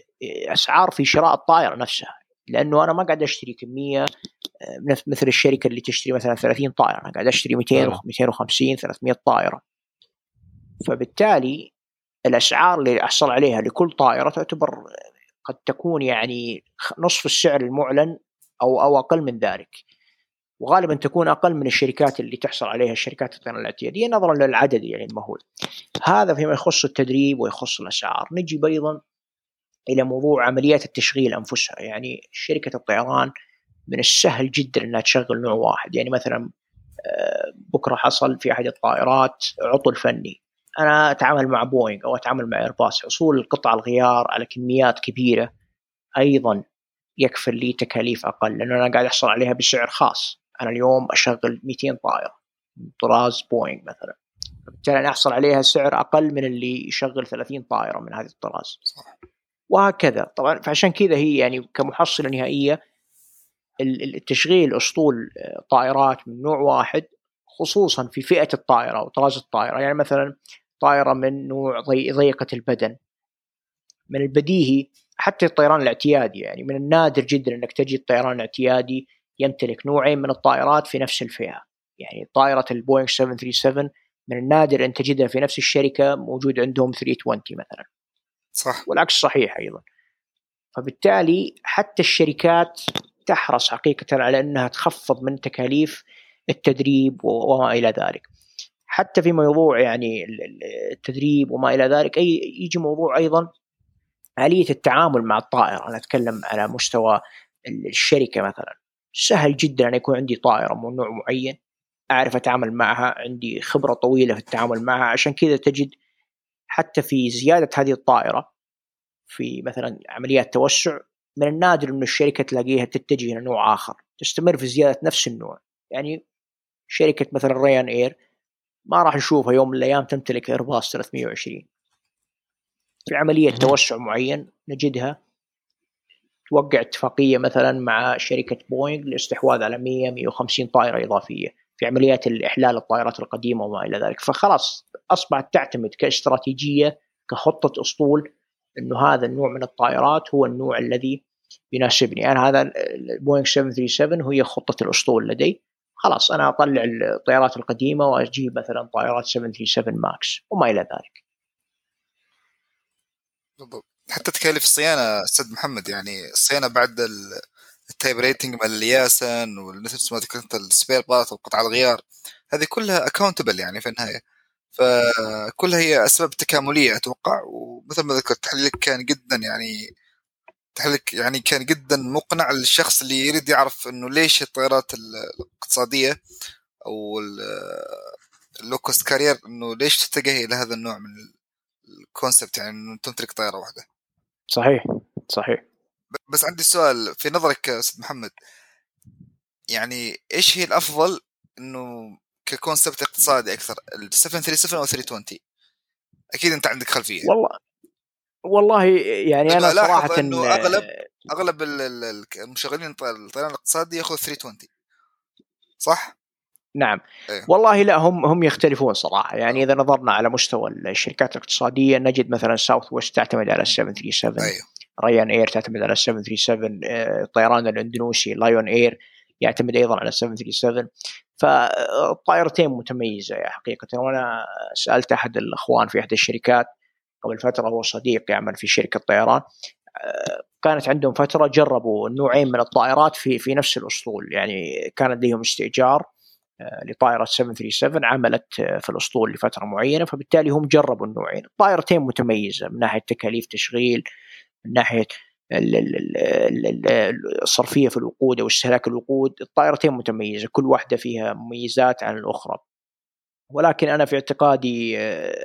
C: أسعار في شراء الطائرة نفسها لأنه أنا ما قاعد أشتري كمية آه، مثل الشركة اللي تشتري مثلا 30 طائرة أنا قاعد أشتري 200 250 300 طائرة. فبالتالي الاسعار اللي أحصل عليها لكل طائرة تعتبر قد تكون يعني نصف السعر المعلن أو أو أقل من ذلك. وغالبا تكون أقل من الشركات اللي تحصل عليها الشركات الطيران الاعتيادية نظرا للعدد يعني المهول. هذا فيما يخص التدريب ويخص الاسعار، نجي أيضا إلى موضوع عمليات التشغيل أنفسها، يعني شركة الطيران من السهل جدا إنها تشغل نوع واحد، يعني مثلا آه، بكرة حصل في أحد الطائرات عطل فني، أنا أتعامل مع بوينغ أو أتعامل مع ايرباص، حصول قطع الغيار على كميات كبيرة أيضا يكفل لي تكاليف أقل لأنه أنا قاعد أحصل عليها بسعر خاص. أنا اليوم أشغل 200 طائرة طراز بوينغ مثلا. فبالتالي أنا أحصل عليها سعر أقل من اللي يشغل 30 طائرة من هذه الطراز. وهكذا. طبعا فعشان كذا هي يعني كمحصلة نهائية التشغيل أسطول آه، طائرات من نوع واحد خصوصا في فئة الطائرة أو طراز الطائرة. يعني مثلا طائرة من نوع ضيقة البدن. من البديهي حتى الطيران الاعتيادي يعني من النادر جدا إنك تجد طيران اعتيادي يمتلك نوعين من الطائرات في نفس الفئة. يعني طائرة البوينغ 737 من النادر إن تجدها في نفس الشركة موجود عندهم 320 مثلا.
D: صح.
C: والعكس صحيح أيضا. فبالتالي حتى الشركات تحرص حقيقه على إنها تخفض من تكاليف التدريب وما إلى ذلك. حتى في موضوع يعني التدريب وما إلى ذلك اي يجي موضوع أيضا آلية التعامل مع الطائرة. أنا أتكلم على مستوى الشركة مثلا. سهل جدا أن يكون عندي طائرة من نوع معين أعرف أتعامل معها عندي خبرة طويلة في التعامل معها. عشان كذا تجد حتى في زيادة هذه الطائرة في مثلا عمليات توسع من النادر أن الشركة تلاقيها تتجه إلى نوع آخر تستمر في زيادة نفس النوع. يعني شركة مثلا ريان إير ما راح نشوفها يوم من الأيام تمتلك إيرباص 320 في عملية توسع معين نجدها. توقع اتفاقية مثلا مع شركة بوينغ للاستحواذ على 100 150 طائرة إضافية في عمليات الإحلال الطائرات القديمة وما إلى ذلك. فخلاص أصبحت تعتمد كاستراتيجية كخطة أسطول أنه هذا النوع من الطائرات هو النوع الذي يناسبني. أنا هذا البوينغ 737 هي خطة الأسطول لدي. خلاص أنا أطلع الطائرات القديمة وأجيب مثلا طائرات 737 ماكس وما إلى ذلك.
D: بالضبط. حتى تكاليف الصيانة أستاذ محمد يعني الصيانة بعد ال type rating مال ال license ونفس ما ذكرت ال spare part وقطع الغيار هذه كلها accountable يعني في النهاية. فكلها هي أسباب تكاملية أتوقع ومثل ما ذكرت تحليلك كان جدا يعني تحليلك يعني كان جدا مقنع للشخص اللي يريد يعرف إنه ليش الطائرات الاقتصادية أو ال low cost carrier إنه ليش تتجه إلى هذا النوع من ال concept يعني إنه تمتلك طائره واحدة.
C: صحيح صحيح.
D: بس عندي سؤال في نظرك أستاذ محمد. يعني إيش هي الأفضل إنه ككونسبت اقتصادي أكثر ال 737 أو 320 أكيد أنت عندك خلفية.
C: والله والله يعني أنا صراحة
D: إنه أغلب أغلب المشغلين الطيران الاقتصادي ياخذ 320 صح؟
C: نعم. أيه. والله لا هم هم يختلفون صراحة. يعني إذا نظرنا على مستوى الشركات الاقتصادية نجد مثلا ساوث ويست تعتمد على 737 أيه. ريان اير تعتمد على 737 الطيران الاندونيسي لايون اير يعتمد أيضا على 737 فالطائرتين متميزة حقيقه. وأنا سألت أحد الأخوان في إحدى الشركات قبل فترة هو صديق يعمل في شركة طيران آه، كانت عندهم فترة جربوا نوعين من الطائرات في في نفس الأسطول يعني كان لديهم استئجار آه، لطائرة 737 عملت آه، في الأسطول لفترة معينة فبالتالي هم جربوا النوعين. الطائرتين متميزة من ناحية تكاليف تشغيل من ناحية الصرفية في الوقود أو استهلاك الوقود الطائرتين متميزة كل واحدة فيها مميزات عن الأخرى. ولكن أنا في اعتقادي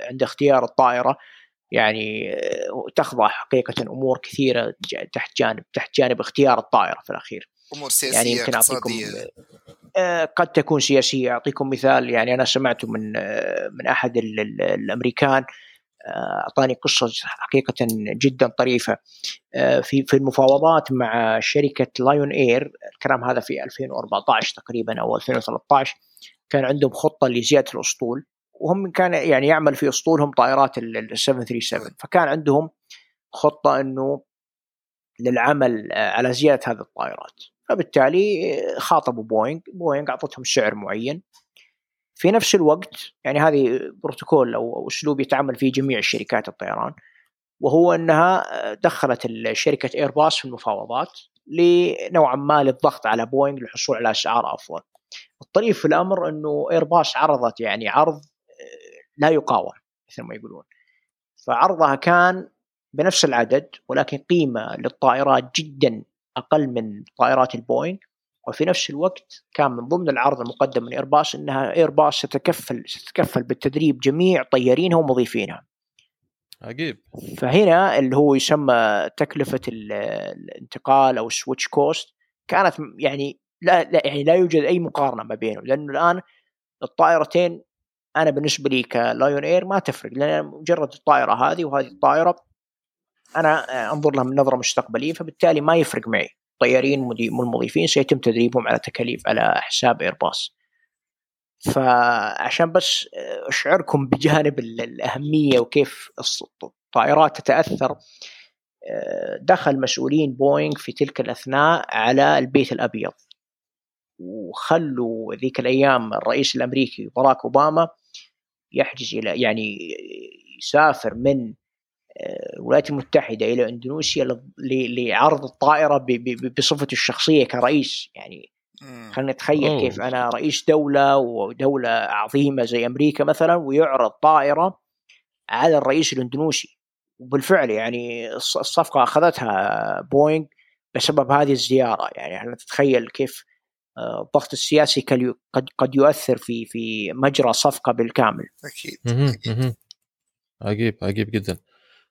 C: عند اختيار الطائرة يعني آه، تخضع حقيقة أمور كثيرة تحت جانب تحت جانب اختيار الطائرة في الأخير.
D: أمور سياسية يعني يمكن أعطيكم
C: آه، قد تكون سياسية. أعطيكم مثال يعني أنا سمعته من آه، من أحد الأمريكان أعطاني قصة حقيقة جدا طريفة. في في المفاوضات مع شركة لايون اير الكلام هذا في 2014 تقريبا أو 2013 كان عندهم خطة لزيادة الأسطول. وهم كان يعني يعمل في اسطولهم طائرات ال 737 فكان عندهم خطة إنه للعمل على زيادة هذه الطائرات. فبالتالي خاطبوا بوينغ. بوينغ أعطتهم سعر معين. في نفس الوقت يعني هذه بروتوكول أو أسلوب يتعامل فيه جميع الشركات الطيران وهو إنها دخلت شركة ايرباص في المفاوضات لنوعا ما للضغط على بوينغ للحصول على أسعار أفضل. الطريف في الأمر إنه ايرباص عرضت يعني عرض لا يقاوم مثل ما يقولون. فعرضها كان بنفس العدد ولكن قيمة للطائرات جدا أقل من طائرات البوينغ وفي نفس الوقت كان من ضمن العرض المقدم من إيرباص إنها إيرباص ستكفل ستتكفل بالتدريب جميع طيارينها ومضيفينها.
A: عجيب.
C: فهنا اللي هو يسمى تكلفة الانتقال أو ال switch cost كانت يعني لا, لا يعني لا يوجد أي مقارنة ما بينهم لأنه الآن الطائرتين أنا بالنسبة لي كلايون اير ما تفرق لأن مجرد الطائرة هذه وهذه الطائرة أنا أنظر لها من نظرة مستقبلية فبالتالي ما يفرق معي. الطيارين والمضيفين سيتم تدريبهم على تكاليف على حساب ايرباص فعشان بس أشعركم بجانب الأهمية وكيف الطائرات تتأثر دخل مسؤولين بوينغ في تلك الأثناء على البيت الأبيض. وخلوا ذيك الأيام الرئيس الأمريكي باراك أوباما يحجز إلى يعني يسافر من الولايات المتحدة إلى إندونيسيا لعرض الطائرة بصفته الشخصية كرئيس. يعني خلينا نتخيل أوه. كيف أنا رئيس دولة ودولة عظيمة زي أمريكا مثلا ويعرض طائرة على الرئيس الإندونيسي. وبالفعل يعني الصفقة أخذتها بوينغ بسبب هذه الزيارة. يعني إحنا تتخيل كيف آه، الضغط السياسي قد قد يؤثر في في مجرى صفقة بالكامل.
D: أكيد
A: عجيب عجيب جدا.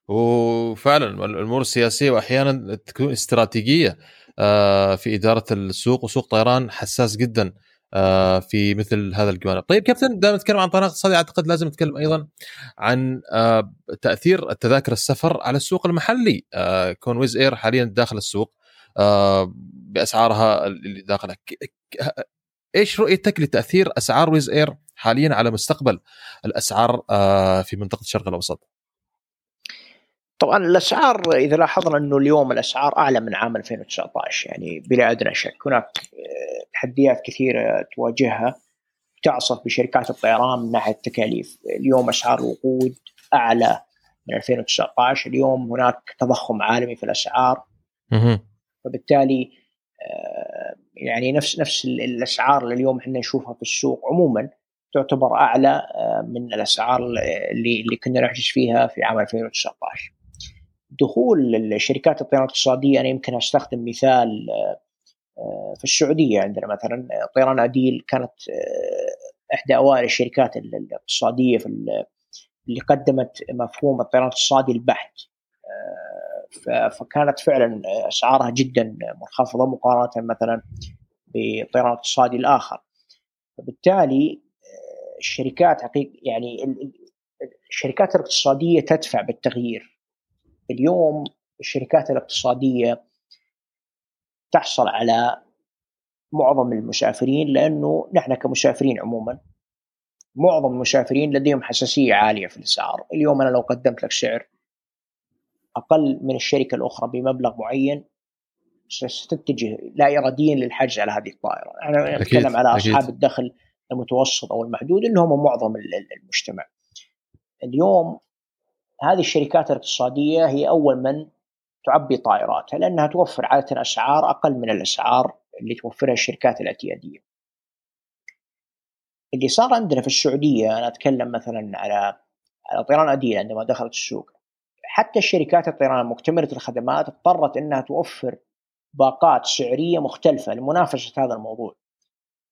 A: وفعلا الأمور السياسية واحيانا تكون استراتيجية آه، في إدارة السوق وسوق طيران حساس جدا آه، في مثل هذا الجوانب. طيب كابتن دائما نتكلم عن طيران اقتصادي أعتقد لازم نتكلم أيضا عن آه، تأثير التذاكر السفر على السوق المحلي كون ويز إير حاليا داخل السوق بأسعارها اللي داخلها. إيش رؤيتك لتأثير أسعار ويز إير حاليا على مستقبل الأسعار في منطقة الشرق الأوسط؟
C: طبعا الأسعار إذا لاحظنا إنه اليوم الأسعار أعلى من عام 2019 يعني بلا أدنى شك. هناك آه، تحديات كثيرة تواجهها تعصف بشركات الطيران من ناحية التكاليف. اليوم أسعار الوقود أعلى من 2019 اليوم هناك تضخم عالمي في الأسعار. فبالتالي آه، يعني نفس نفس الأسعار اللي اليوم إحنا نشوفها في السوق عموما تعتبر أعلى آه، من الأسعار اللي اللي كنا نحجز فيها في عام 2019 دخول الشركات الطيران الاقتصادية أنا يمكن أستخدم مثال آه، في السعودية عندنا مثلا طيران عديل كانت آه، إحدى أوائل الشركات الاقتصادية في اللي قدمت مفهوم الطيران الاقتصادي البحت. آه، فكانت فعلا أسعارها جدا منخفضة مقارنة مثلا بالطيران الاقتصادي الآخر. فبالتالي الشركات حقيقة يعني الشركات الاقتصادية تدفع بالتغيير. اليوم الشركات الاقتصادية تحصل على معظم المسافرين لأنه نحن كمسافرين عموما معظم المسافرين لديهم حساسية عالية في الأسعار، اليوم أنا لو قدمت لك سعر أقل من الشركة الأخرى بمبلغ معين ستتجه لا اراديا للحجز على هذه الطائرة، أنا أتكلم على أصحاب أكيد. الدخل المتوسط أو المحدود اللي هم معظم المجتمع. اليوم هذه الشركات الاقتصادية هي أول من تعبي طائراتها لأنها توفر عادة أسعار أقل من الأسعار اللي توفرها الشركات الاعتياديه. اللي صار عندنا في السعودية أنا أتكلم مثلا على على طيران اديل عندما دخلت السوق حتى الشركات الطيران مكتمله الخدمات اضطرت إنها توفر باقات سعرية مختلفة لمنافسة هذا الموضوع.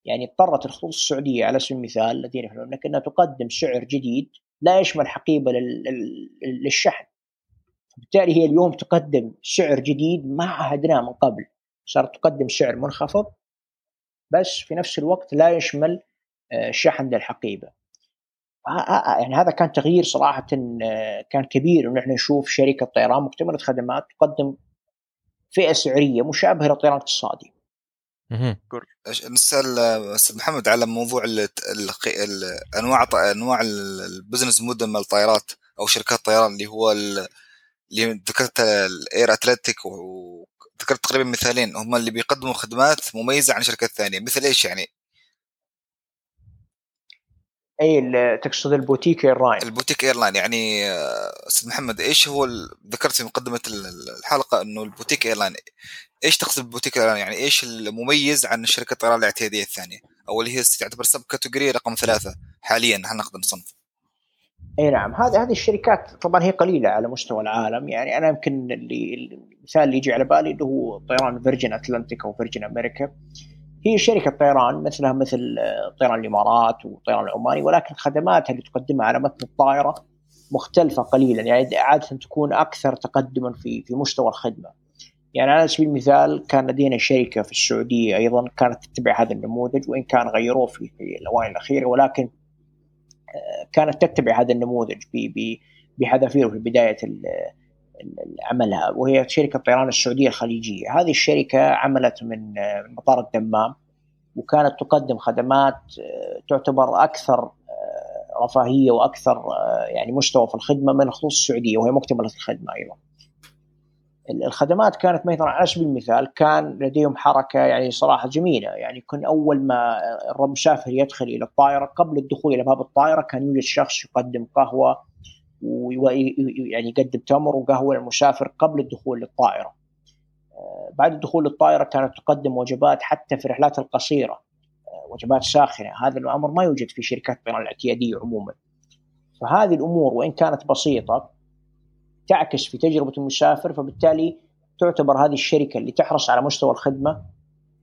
C: يعني اضطرت الخطوط السعودية على سبيل المثال الذين في المملكه إنها تقدم سعر جديد لا يشمل حقيبة للشحن. بالتالي هي اليوم تقدم سعر جديد ما عهدناه من قبل. صارت تقدم سعر منخفض بس في نفس الوقت لا يشمل آه، شحن للحقيبة. يعني هذا كان تغيير صراحة كان كبير إنه إحنا نشوف شركة طيران مكتمله خدمات تقدم فئة سعرية مشابهة للطيران الاقتصادي.
D: نسأل أستاذ محمد على موضوع أنواع أنواع ال business model مال الطائرات أو شركات الطيران اللي هو اللي ذكرت الاير اتلتيك وذكرت تقريبا مثالين هم اللي بيقدموا خدمات مميزة عن شركات ثانية مثل إيش يعني؟
C: أي تقصد ال boutique
D: airline؟ ال boutique airline يعني آه، أستاذ محمد إيش هو ذكرت في مقدمة الحلقة إنه ال boutique airline إيش تقصد بال boutique airline؟ يعني إيش المميز عن شركه الطيران الاعتيادية الثانية؟ أو اللي هي تعتبر sub category رقم ثلاثة حاليا نحن نقدر نصنف؟
C: أي نعم هذه هذه الشركات طبعا هي قليلة على مستوى العالم يعني أنا يمكن اللي المثال اللي يجي على بالي اللي هو طيران فيرجن أتلانتيك أو فيرجن أمريكا. هي شركة طيران مثلها مثل طيران الإمارات والطيران العماني ولكن خدماتها اللي تقدمها على متن الطائرة مختلفة قليلا يعني عادة تكون أكثر تقدما في في مستوى الخدمة. يعني على سبيل المثال كان لدينا شركة في السعودية أيضا كانت تتبع هذا النموذج وإن كان غيروه في, الأوائل الأخيرة ولكن كانت تتبع هذا النموذج بحذافيره في بداية عملها وهي شركة طيران السعودية الخليجية، هذه الشركة عملت من مطار الدمام وكانت تقدم خدمات آه، تعتبر أكثر آه، رفاهية وأكثر آه، يعني مستوى في الخدمة من خصوص السعودية وهي مكتملة الخدمة أيضا. الخدمات كانت مثلا على سبيل المثال كان لديهم حركة يعني صراحة جميلة يعني كان أول ما المسافر يدخل إلى الطائرة قبل الدخول إلى باب الطائرة كان يوجد شخص يقدم قهوة ويعني يقدم تمر وقهوه للمسافر قبل الدخول للطائرة. آه، بعد الدخول للطائرة كانت تقدم وجبات حتى في الرحلات القصيرة آه، وجبات ساخنة، هذا الأمر ما يوجد في شركات الطيران الاعتيادية عموما. فهذه الأمور وإن كانت بسيطة تعكس في تجربة المسافر فبالتالي تعتبر هذه الشركة اللي تحرص على مستوى الخدمة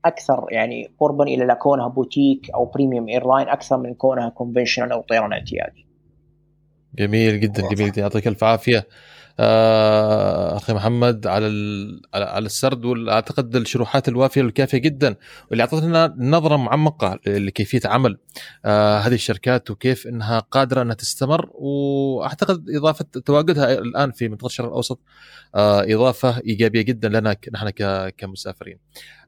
C: أكثر يعني قربا إلى كونها بوتيك أو premium airline أكثر من كونها conventional أو طيران اعتيادي.
A: جميل جدا جميل جدا. يعطيك ألف عافية. آه أخي محمد على على السرد واعتقد الشروحات الوافية والكافية جدا. واللي اعطتنا نظرة معمقة لكيفية عمل آه هذه الشركات وكيف إنها قادرة إنها تستمر. وأعتقد إضافة تواجدها الآن في منطقة الشرق الأوسط آه إضافة إيجابية جدا لنا نحن كمسافرين.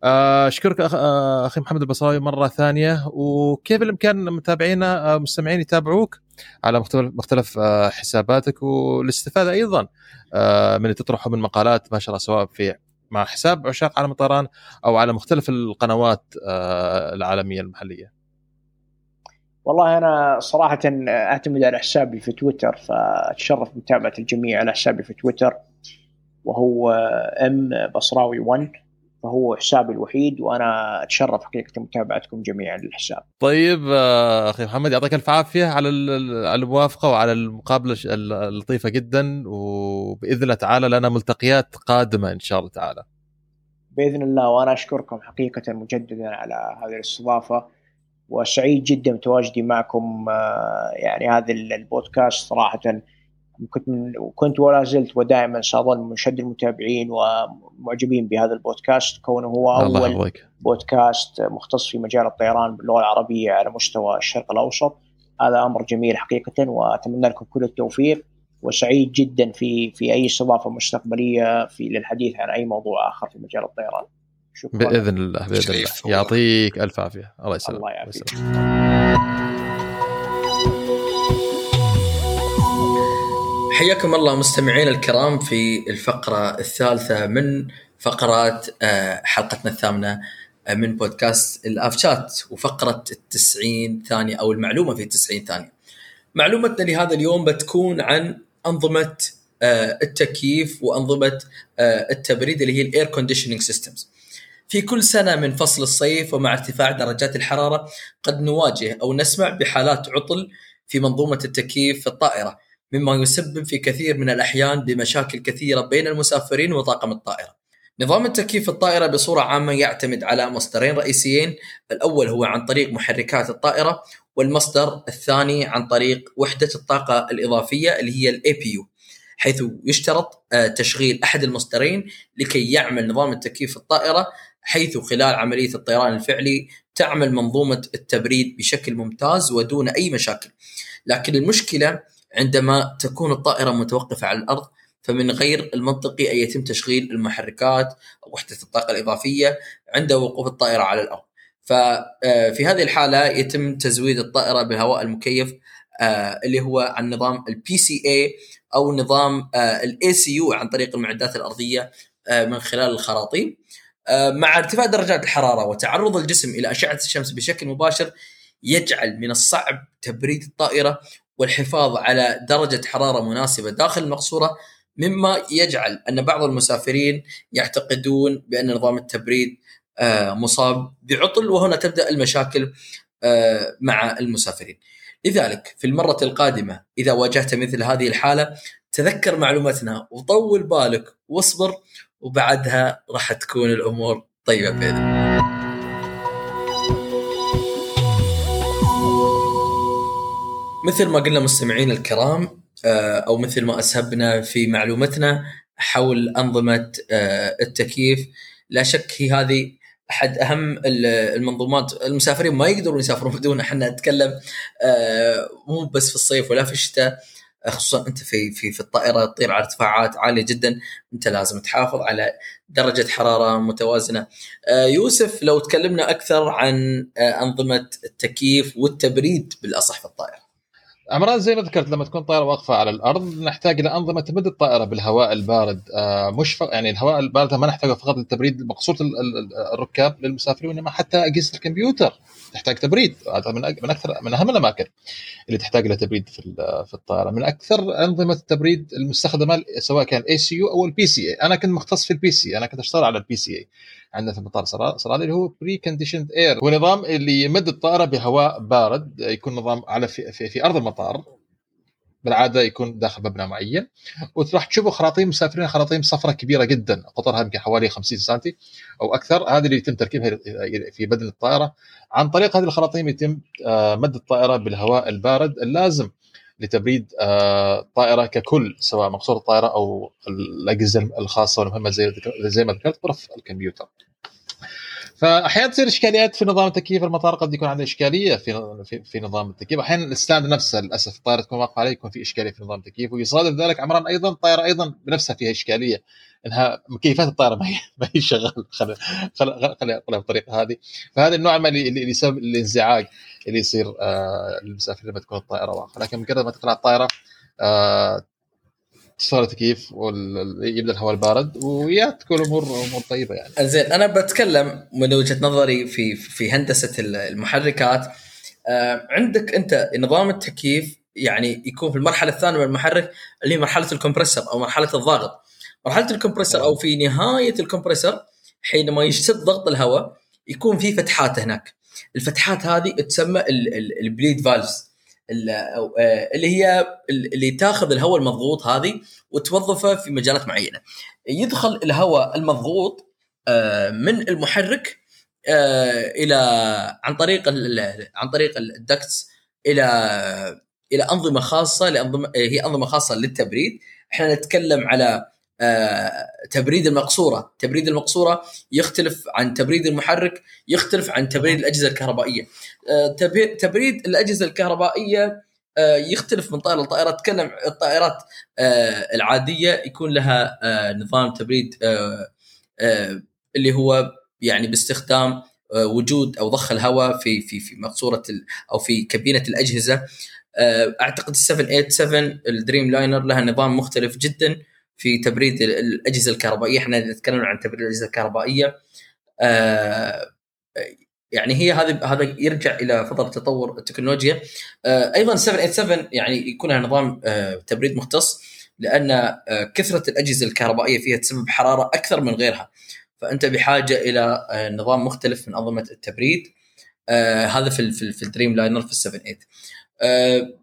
A: أشكرك أخي محمد البصاوي مرة ثانية. وكيف الإمكان متابعينا مستمعين يتابعوك؟ على مختلف مختلف حساباتك والاستفادة أيضا من اللي تطرحه من مقالات ما شاء الله سواء في مع حساب عشاق عالم الطيران أو على مختلف القنوات العالمية المحلية.
C: والله أنا صراحة أعتمد على حسابي في تويتر فأتشرف بمتابعة الجميع على حسابي في تويتر وهو ام بصراوي 1 فهو حسابي الوحيد وأنا أتشرف حقيقة متابعتكم جميعا للحساب.
A: طيب آه، أخي محمد يعطيك الف عافية على الموافقة وعلى المقابلة اللطيفة جدا وبإذن الله تعالى لنا ملتقيات قادمة إن شاء الله تعالى.
C: بإذن الله وأنا أشكركم حقيقة مجددا على هذه الاستضافة وسعيد جدا بتواجدي معكم آه، يعني هذا البودكاست صراحة كنت من وكنت ولا زلت ودائما ساظل من شد المتابعين ومعجبين بهذا البودكاست. كونه هو أول الله بودكاست مختص في مجال الطيران باللغة العربية على مستوى الشرق الأوسط. هذا أمر جميل حقيقه وأتمنى لكم كل التوفيق. وسعيد جدا في في أي استضافة مستقبلية في للحديث عن أي موضوع آخر في مجال الطيران.
A: شكرا. بإذن الله بإذن الله. يعطيك ألف عافية. الله يسلمك. الله يعافيك.
B: حياكم الله مستمعينا الكرام في الفقرة الثالثة من فقرات آه، حلقتنا الثامنة آه، من بودكاست الافشات وفقرة التسعين ثانية أو المعلومة في التسعين ثانية. معلومتنا لهذا اليوم بتكون عن أنظمة آه، التكييف وأنظمة التبريد اللي هي ال air conditioning systems في كل سنة من فصل الصيف ومع ارتفاع درجات الحرارة قد نواجه أو نسمع بحالات عطل في منظومة التكييف في الطائرة. مما يسبب في كثير من الأحيان بمشاكل كثيرة بين المسافرين وطاقم الطائرة نظام التكييف الطائرة بصورة عامة يعتمد على مصدرين رئيسيين الأول هو عن طريق محركات الطائرة والمصدر الثاني عن طريق وحدة الطاقة الإضافية اللي هي ال APU حيث يشترط آه، تشغيل أحد المصدرين لكي يعمل نظام التكييف في الطائرة حيث خلال عملية الطيران الفعلي تعمل منظومة التبريد بشكل ممتاز ودون أي مشاكل. لكن المشكلة عندما تكون الطائرة متوقفة على الأرض فمن غير المنطقي أن يتم تشغيل المحركات أو وحدة الطاقة الإضافية عند وقوف الطائرة على الأرض. ففي آه، هذه الحالة يتم تزويد الطائرة بالهواء المكيف آه، اللي هو عن نظام ال PCA أو نظام ال ACU عن طريق المعدات الأرضية آه، من خلال الخراطيم مع ارتفاع درجات الحرارة وتعرض الجسم إلى أشعة الشمس بشكل مباشر يجعل من الصعب تبريد الطائرة والحفاظ على درجة حرارة مناسبة داخل المقصورة مما يجعل أن بعض المسافرين يعتقدون بأن نظام التبريد آه، مصاب بعطل وهنا تبدأ المشاكل آه، مع المسافرين. لذلك في المرة القادمة إذا واجهت مثل هذه الحالة تذكر معلوماتنا وطول بالك واصبر وبعدها راح تكون الأمور طيبة بإذن الله. مثل ما قلنا مستمعين الكرام آه، أو مثل ما أسهبنا في معلومتنا حول أنظمة التكييف لا شك هي هذه أحد أهم المنظومات المسافرين ما يقدرون يسافرون بدون إحنا نتكلم آه، مو بس في الصيف ولا في الشتاء خصوصا أنت في في في الطائرة تطير على ارتفاعات عالية جدا أنت لازم تحافظ على درجة حرارة متوازنة. آه، يوسف لو تكلمنا أكثر عن آه، أنظمة التكييف والتبريد بالأصح في الطائرة.
A: عمران زي ما ذكرت لما تكون طائرة واقفة على الأرض نحتاج إلى أنظمة تمد الطائرة بالهواء البارد. آه، مش ف... يعني الهواء البارد ما نحتاجه فقط للتبريد مقصود الركاب للمسافرين وانما حتى أجهزة الكمبيوتر تحتاج تبريد. من من أكثر من أهم الأماكن اللي تحتاج إلى تبريد في في الطائرة. من أكثر أنظمة التبريد المستخدمة سواء كان اي سي يو أو البي سي اي أنا كنت مختص في ال PC أنا كنت أشتغل على ال PCA عندنا في مطار صلالة اللي هو pre-conditioned air هو نظام اللي يمد الطائرة بهواء بارد يكون نظام على في, في, في أرض المطار بالعادة يكون داخل مبنى معين وراح تشوفوا خراطيم مسافرين خراطيم صفراء كبيرة جدا قطرها يمكن حوالي 50 سم أو أكثر هذه اللي يتم تركيبها في بدن الطائرة. عن طريق هذه الخراطيم يتم آه، مد الطائرة بالهواء البارد اللازم لتبريد الطائره آه، ككل سواء مقصور الطائرة أو الأجهزة الخاصة والمهمة زي زي ما ذكرت غرف الكمبيوتر. فأحيانا تصير إشكاليات في نظام التكييف المطار قد يكون عنده إشكالية في في, نظام التكييف. أحيانا الستاند نفسه للأسف الطائرة تكون واقفة عليه يكون في إشكالية في نظام التكييف. ويصادف ذلك عمران أيضا الطائرة أيضا بنفسها فيها إشكالية إنها مكيفات الطائرة ما هي ما هي شغال خلينا خلينا بالطريقة هذه. فهذا النوع ما اللي, يسبب الانزعاج اللي يصير آه للمسافرين لما تكون الطائرة واقفة. لكن مجرد ما تقلع الطائرة تشتغل تكييف ويبدا الهواء البارد ويا تكون امور أمور طيبة يعني.
B: زين أنا بتكلم من وجهة نظري في في هندسة المحركات آه عندك أنت نظام التكييف يعني يكون في المرحلة الثانية من المحرك اللي هي مرحلة الكمبرسر أو مرحلة الضغط. مرحلة الكمبرسر أو في نهاية الكمبرسر حينما يشتد ضغط الهواء يكون في فتحات هناك. الفتحات هذه تسمى البليد فالفز آه، اللي هي اللي تاخذ الهواء المضغوط هذه وتوظفه في مجالات معينة. يدخل الهواء المضغوط آه، من المحرك آه، إلى عن طريق عن طريق الدكتس إلى إلى أنظمة خاصة لأنظمة هي أنظمة خاصة للتبريد. إحنا نتكلم على تبريد المقصورة، تبريد المقصورة يختلف عن تبريد المحرك، يختلف عن تبريد الأجهزة الكهربائية. تبريد الأجهزة الكهربائية آه، يختلف من طائرة لطائرة، تكلم الطائرات آه، العادية يكون لها آه، نظام تبريد اللي هو يعني باستخدام وجود أو ضخ الهواء في في في مقصورة أو في كابينة الأجهزة. أعتقد ال 787 الدريم لاينر لها نظام مختلف جدا. في تبريد الأجهزة الكهربائية. إحنا نتكلم عن تبريد الأجهزة الكهربائية آه يعني هي هذا هذا يرجع إلى فتره تطور التكنولوجيا. آه أيضا 787 يعني يكون لها نظام آه تبريد مختص لأن كثرة الأجهزة الكهربائية فيها تسبب حرارة أكثر من غيرها. فأنت بحاجة إلى نظام مختلف من أنظمة التبريد. هذا في في, ال Dreamliner في ال 7 8 آه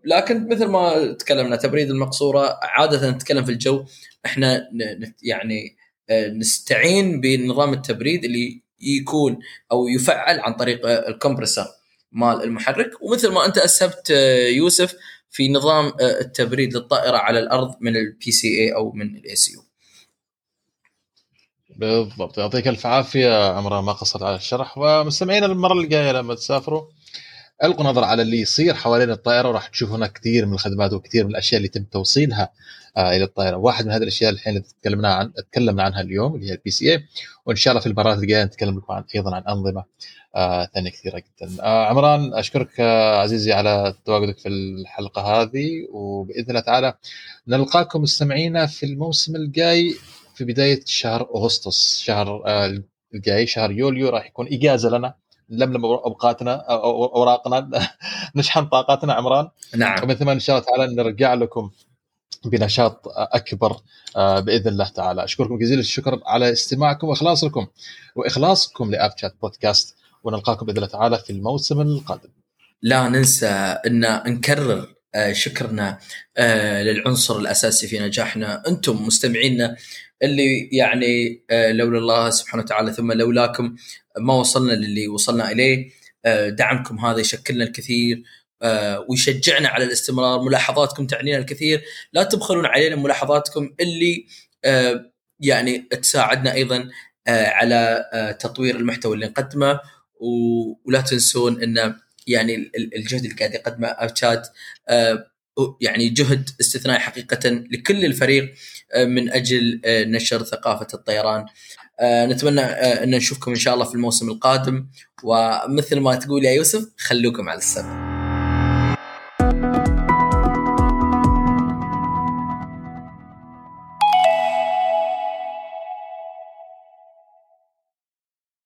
B: لكن مثل ما تكلمنا تبريد المقصورة عادة نتكلم في الجو. إحنا يعني آه، نستعين بنظام التبريد اللي يكون أو يفعل عن طريق ال compressor مال المحرك. ومثل ما أنت أسهبت يوسف في نظام التبريد للطائرة على الأرض من ال PCA أو من ال ACU
A: بالضبط. يعطيك الف عافية عمران ما قصرت على الشرح. ومستمعينا المرة الجاية لما تسافروا ألقوا نظر على اللي يصير حوالين الطائرة وراح تشوفوا هناك كثير من الخدمات وكثير من الأشياء اللي يتم توصيلها آه إلى الطائرة، واحد من هذه الأشياء الحين اللي تكلمنا عن تكلمنا عنها اليوم اللي هي ال PCA وإن شاء الله في المرات الجايه نتكلم لكم عن أيضا عن أنظمة آه ثانية كثيرة جدا. آه عمران أشكرك عزيزي على تواجدك في الحلقة هذه وبإذن الله تعالى نلقاكم مستمعينا في الموسم الجاي في بداية شهر أغسطس. شهر الجاي شهر يوليو راح يكون إجازة لنا. نلملم اوقاتنا أو أوراقنا نشحن طاقاتنا عمران.
B: نعم.
A: ومن ثم إن شاء الله تعالى نرجع لكم بنشاط أكبر آه، بإذن الله تعالى. أشكركم جزيل الشكر على استماعكم وإخلاصكم وإخلاصكم لآب شات بودكاست ونلقاكم بإذن الله تعالى في الموسم القادم.
B: لا ننسى أن نكرر آه، شكرنا آه، للعنصر الأساسي في نجاحنا. أنتم مستمعينا اللي يعني لولا الله سبحانه وتعالى ثم لولاكم ما وصلنا للي وصلنا إليه. دعمكم هذا يشكلنا الكثير. ويشجعنا على الاستمرار. ملاحظاتكم تعنينا الكثير. لا تبخلون علينا ملاحظاتكم اللي يعني تساعدنا أيضا على تطوير المحتوى اللي نقدمه. ولا تنسون إن يعني الجهد اللي قاعد يقدمه ابشات يعني جهد استثنائي حقيقة لكل الفريق من أجل نشر ثقافة الطيران. نتمنى أن نشوفكم إن شاء الله في الموسم القادم. ومثل ما تقول يا يوسف خلوكم على السبب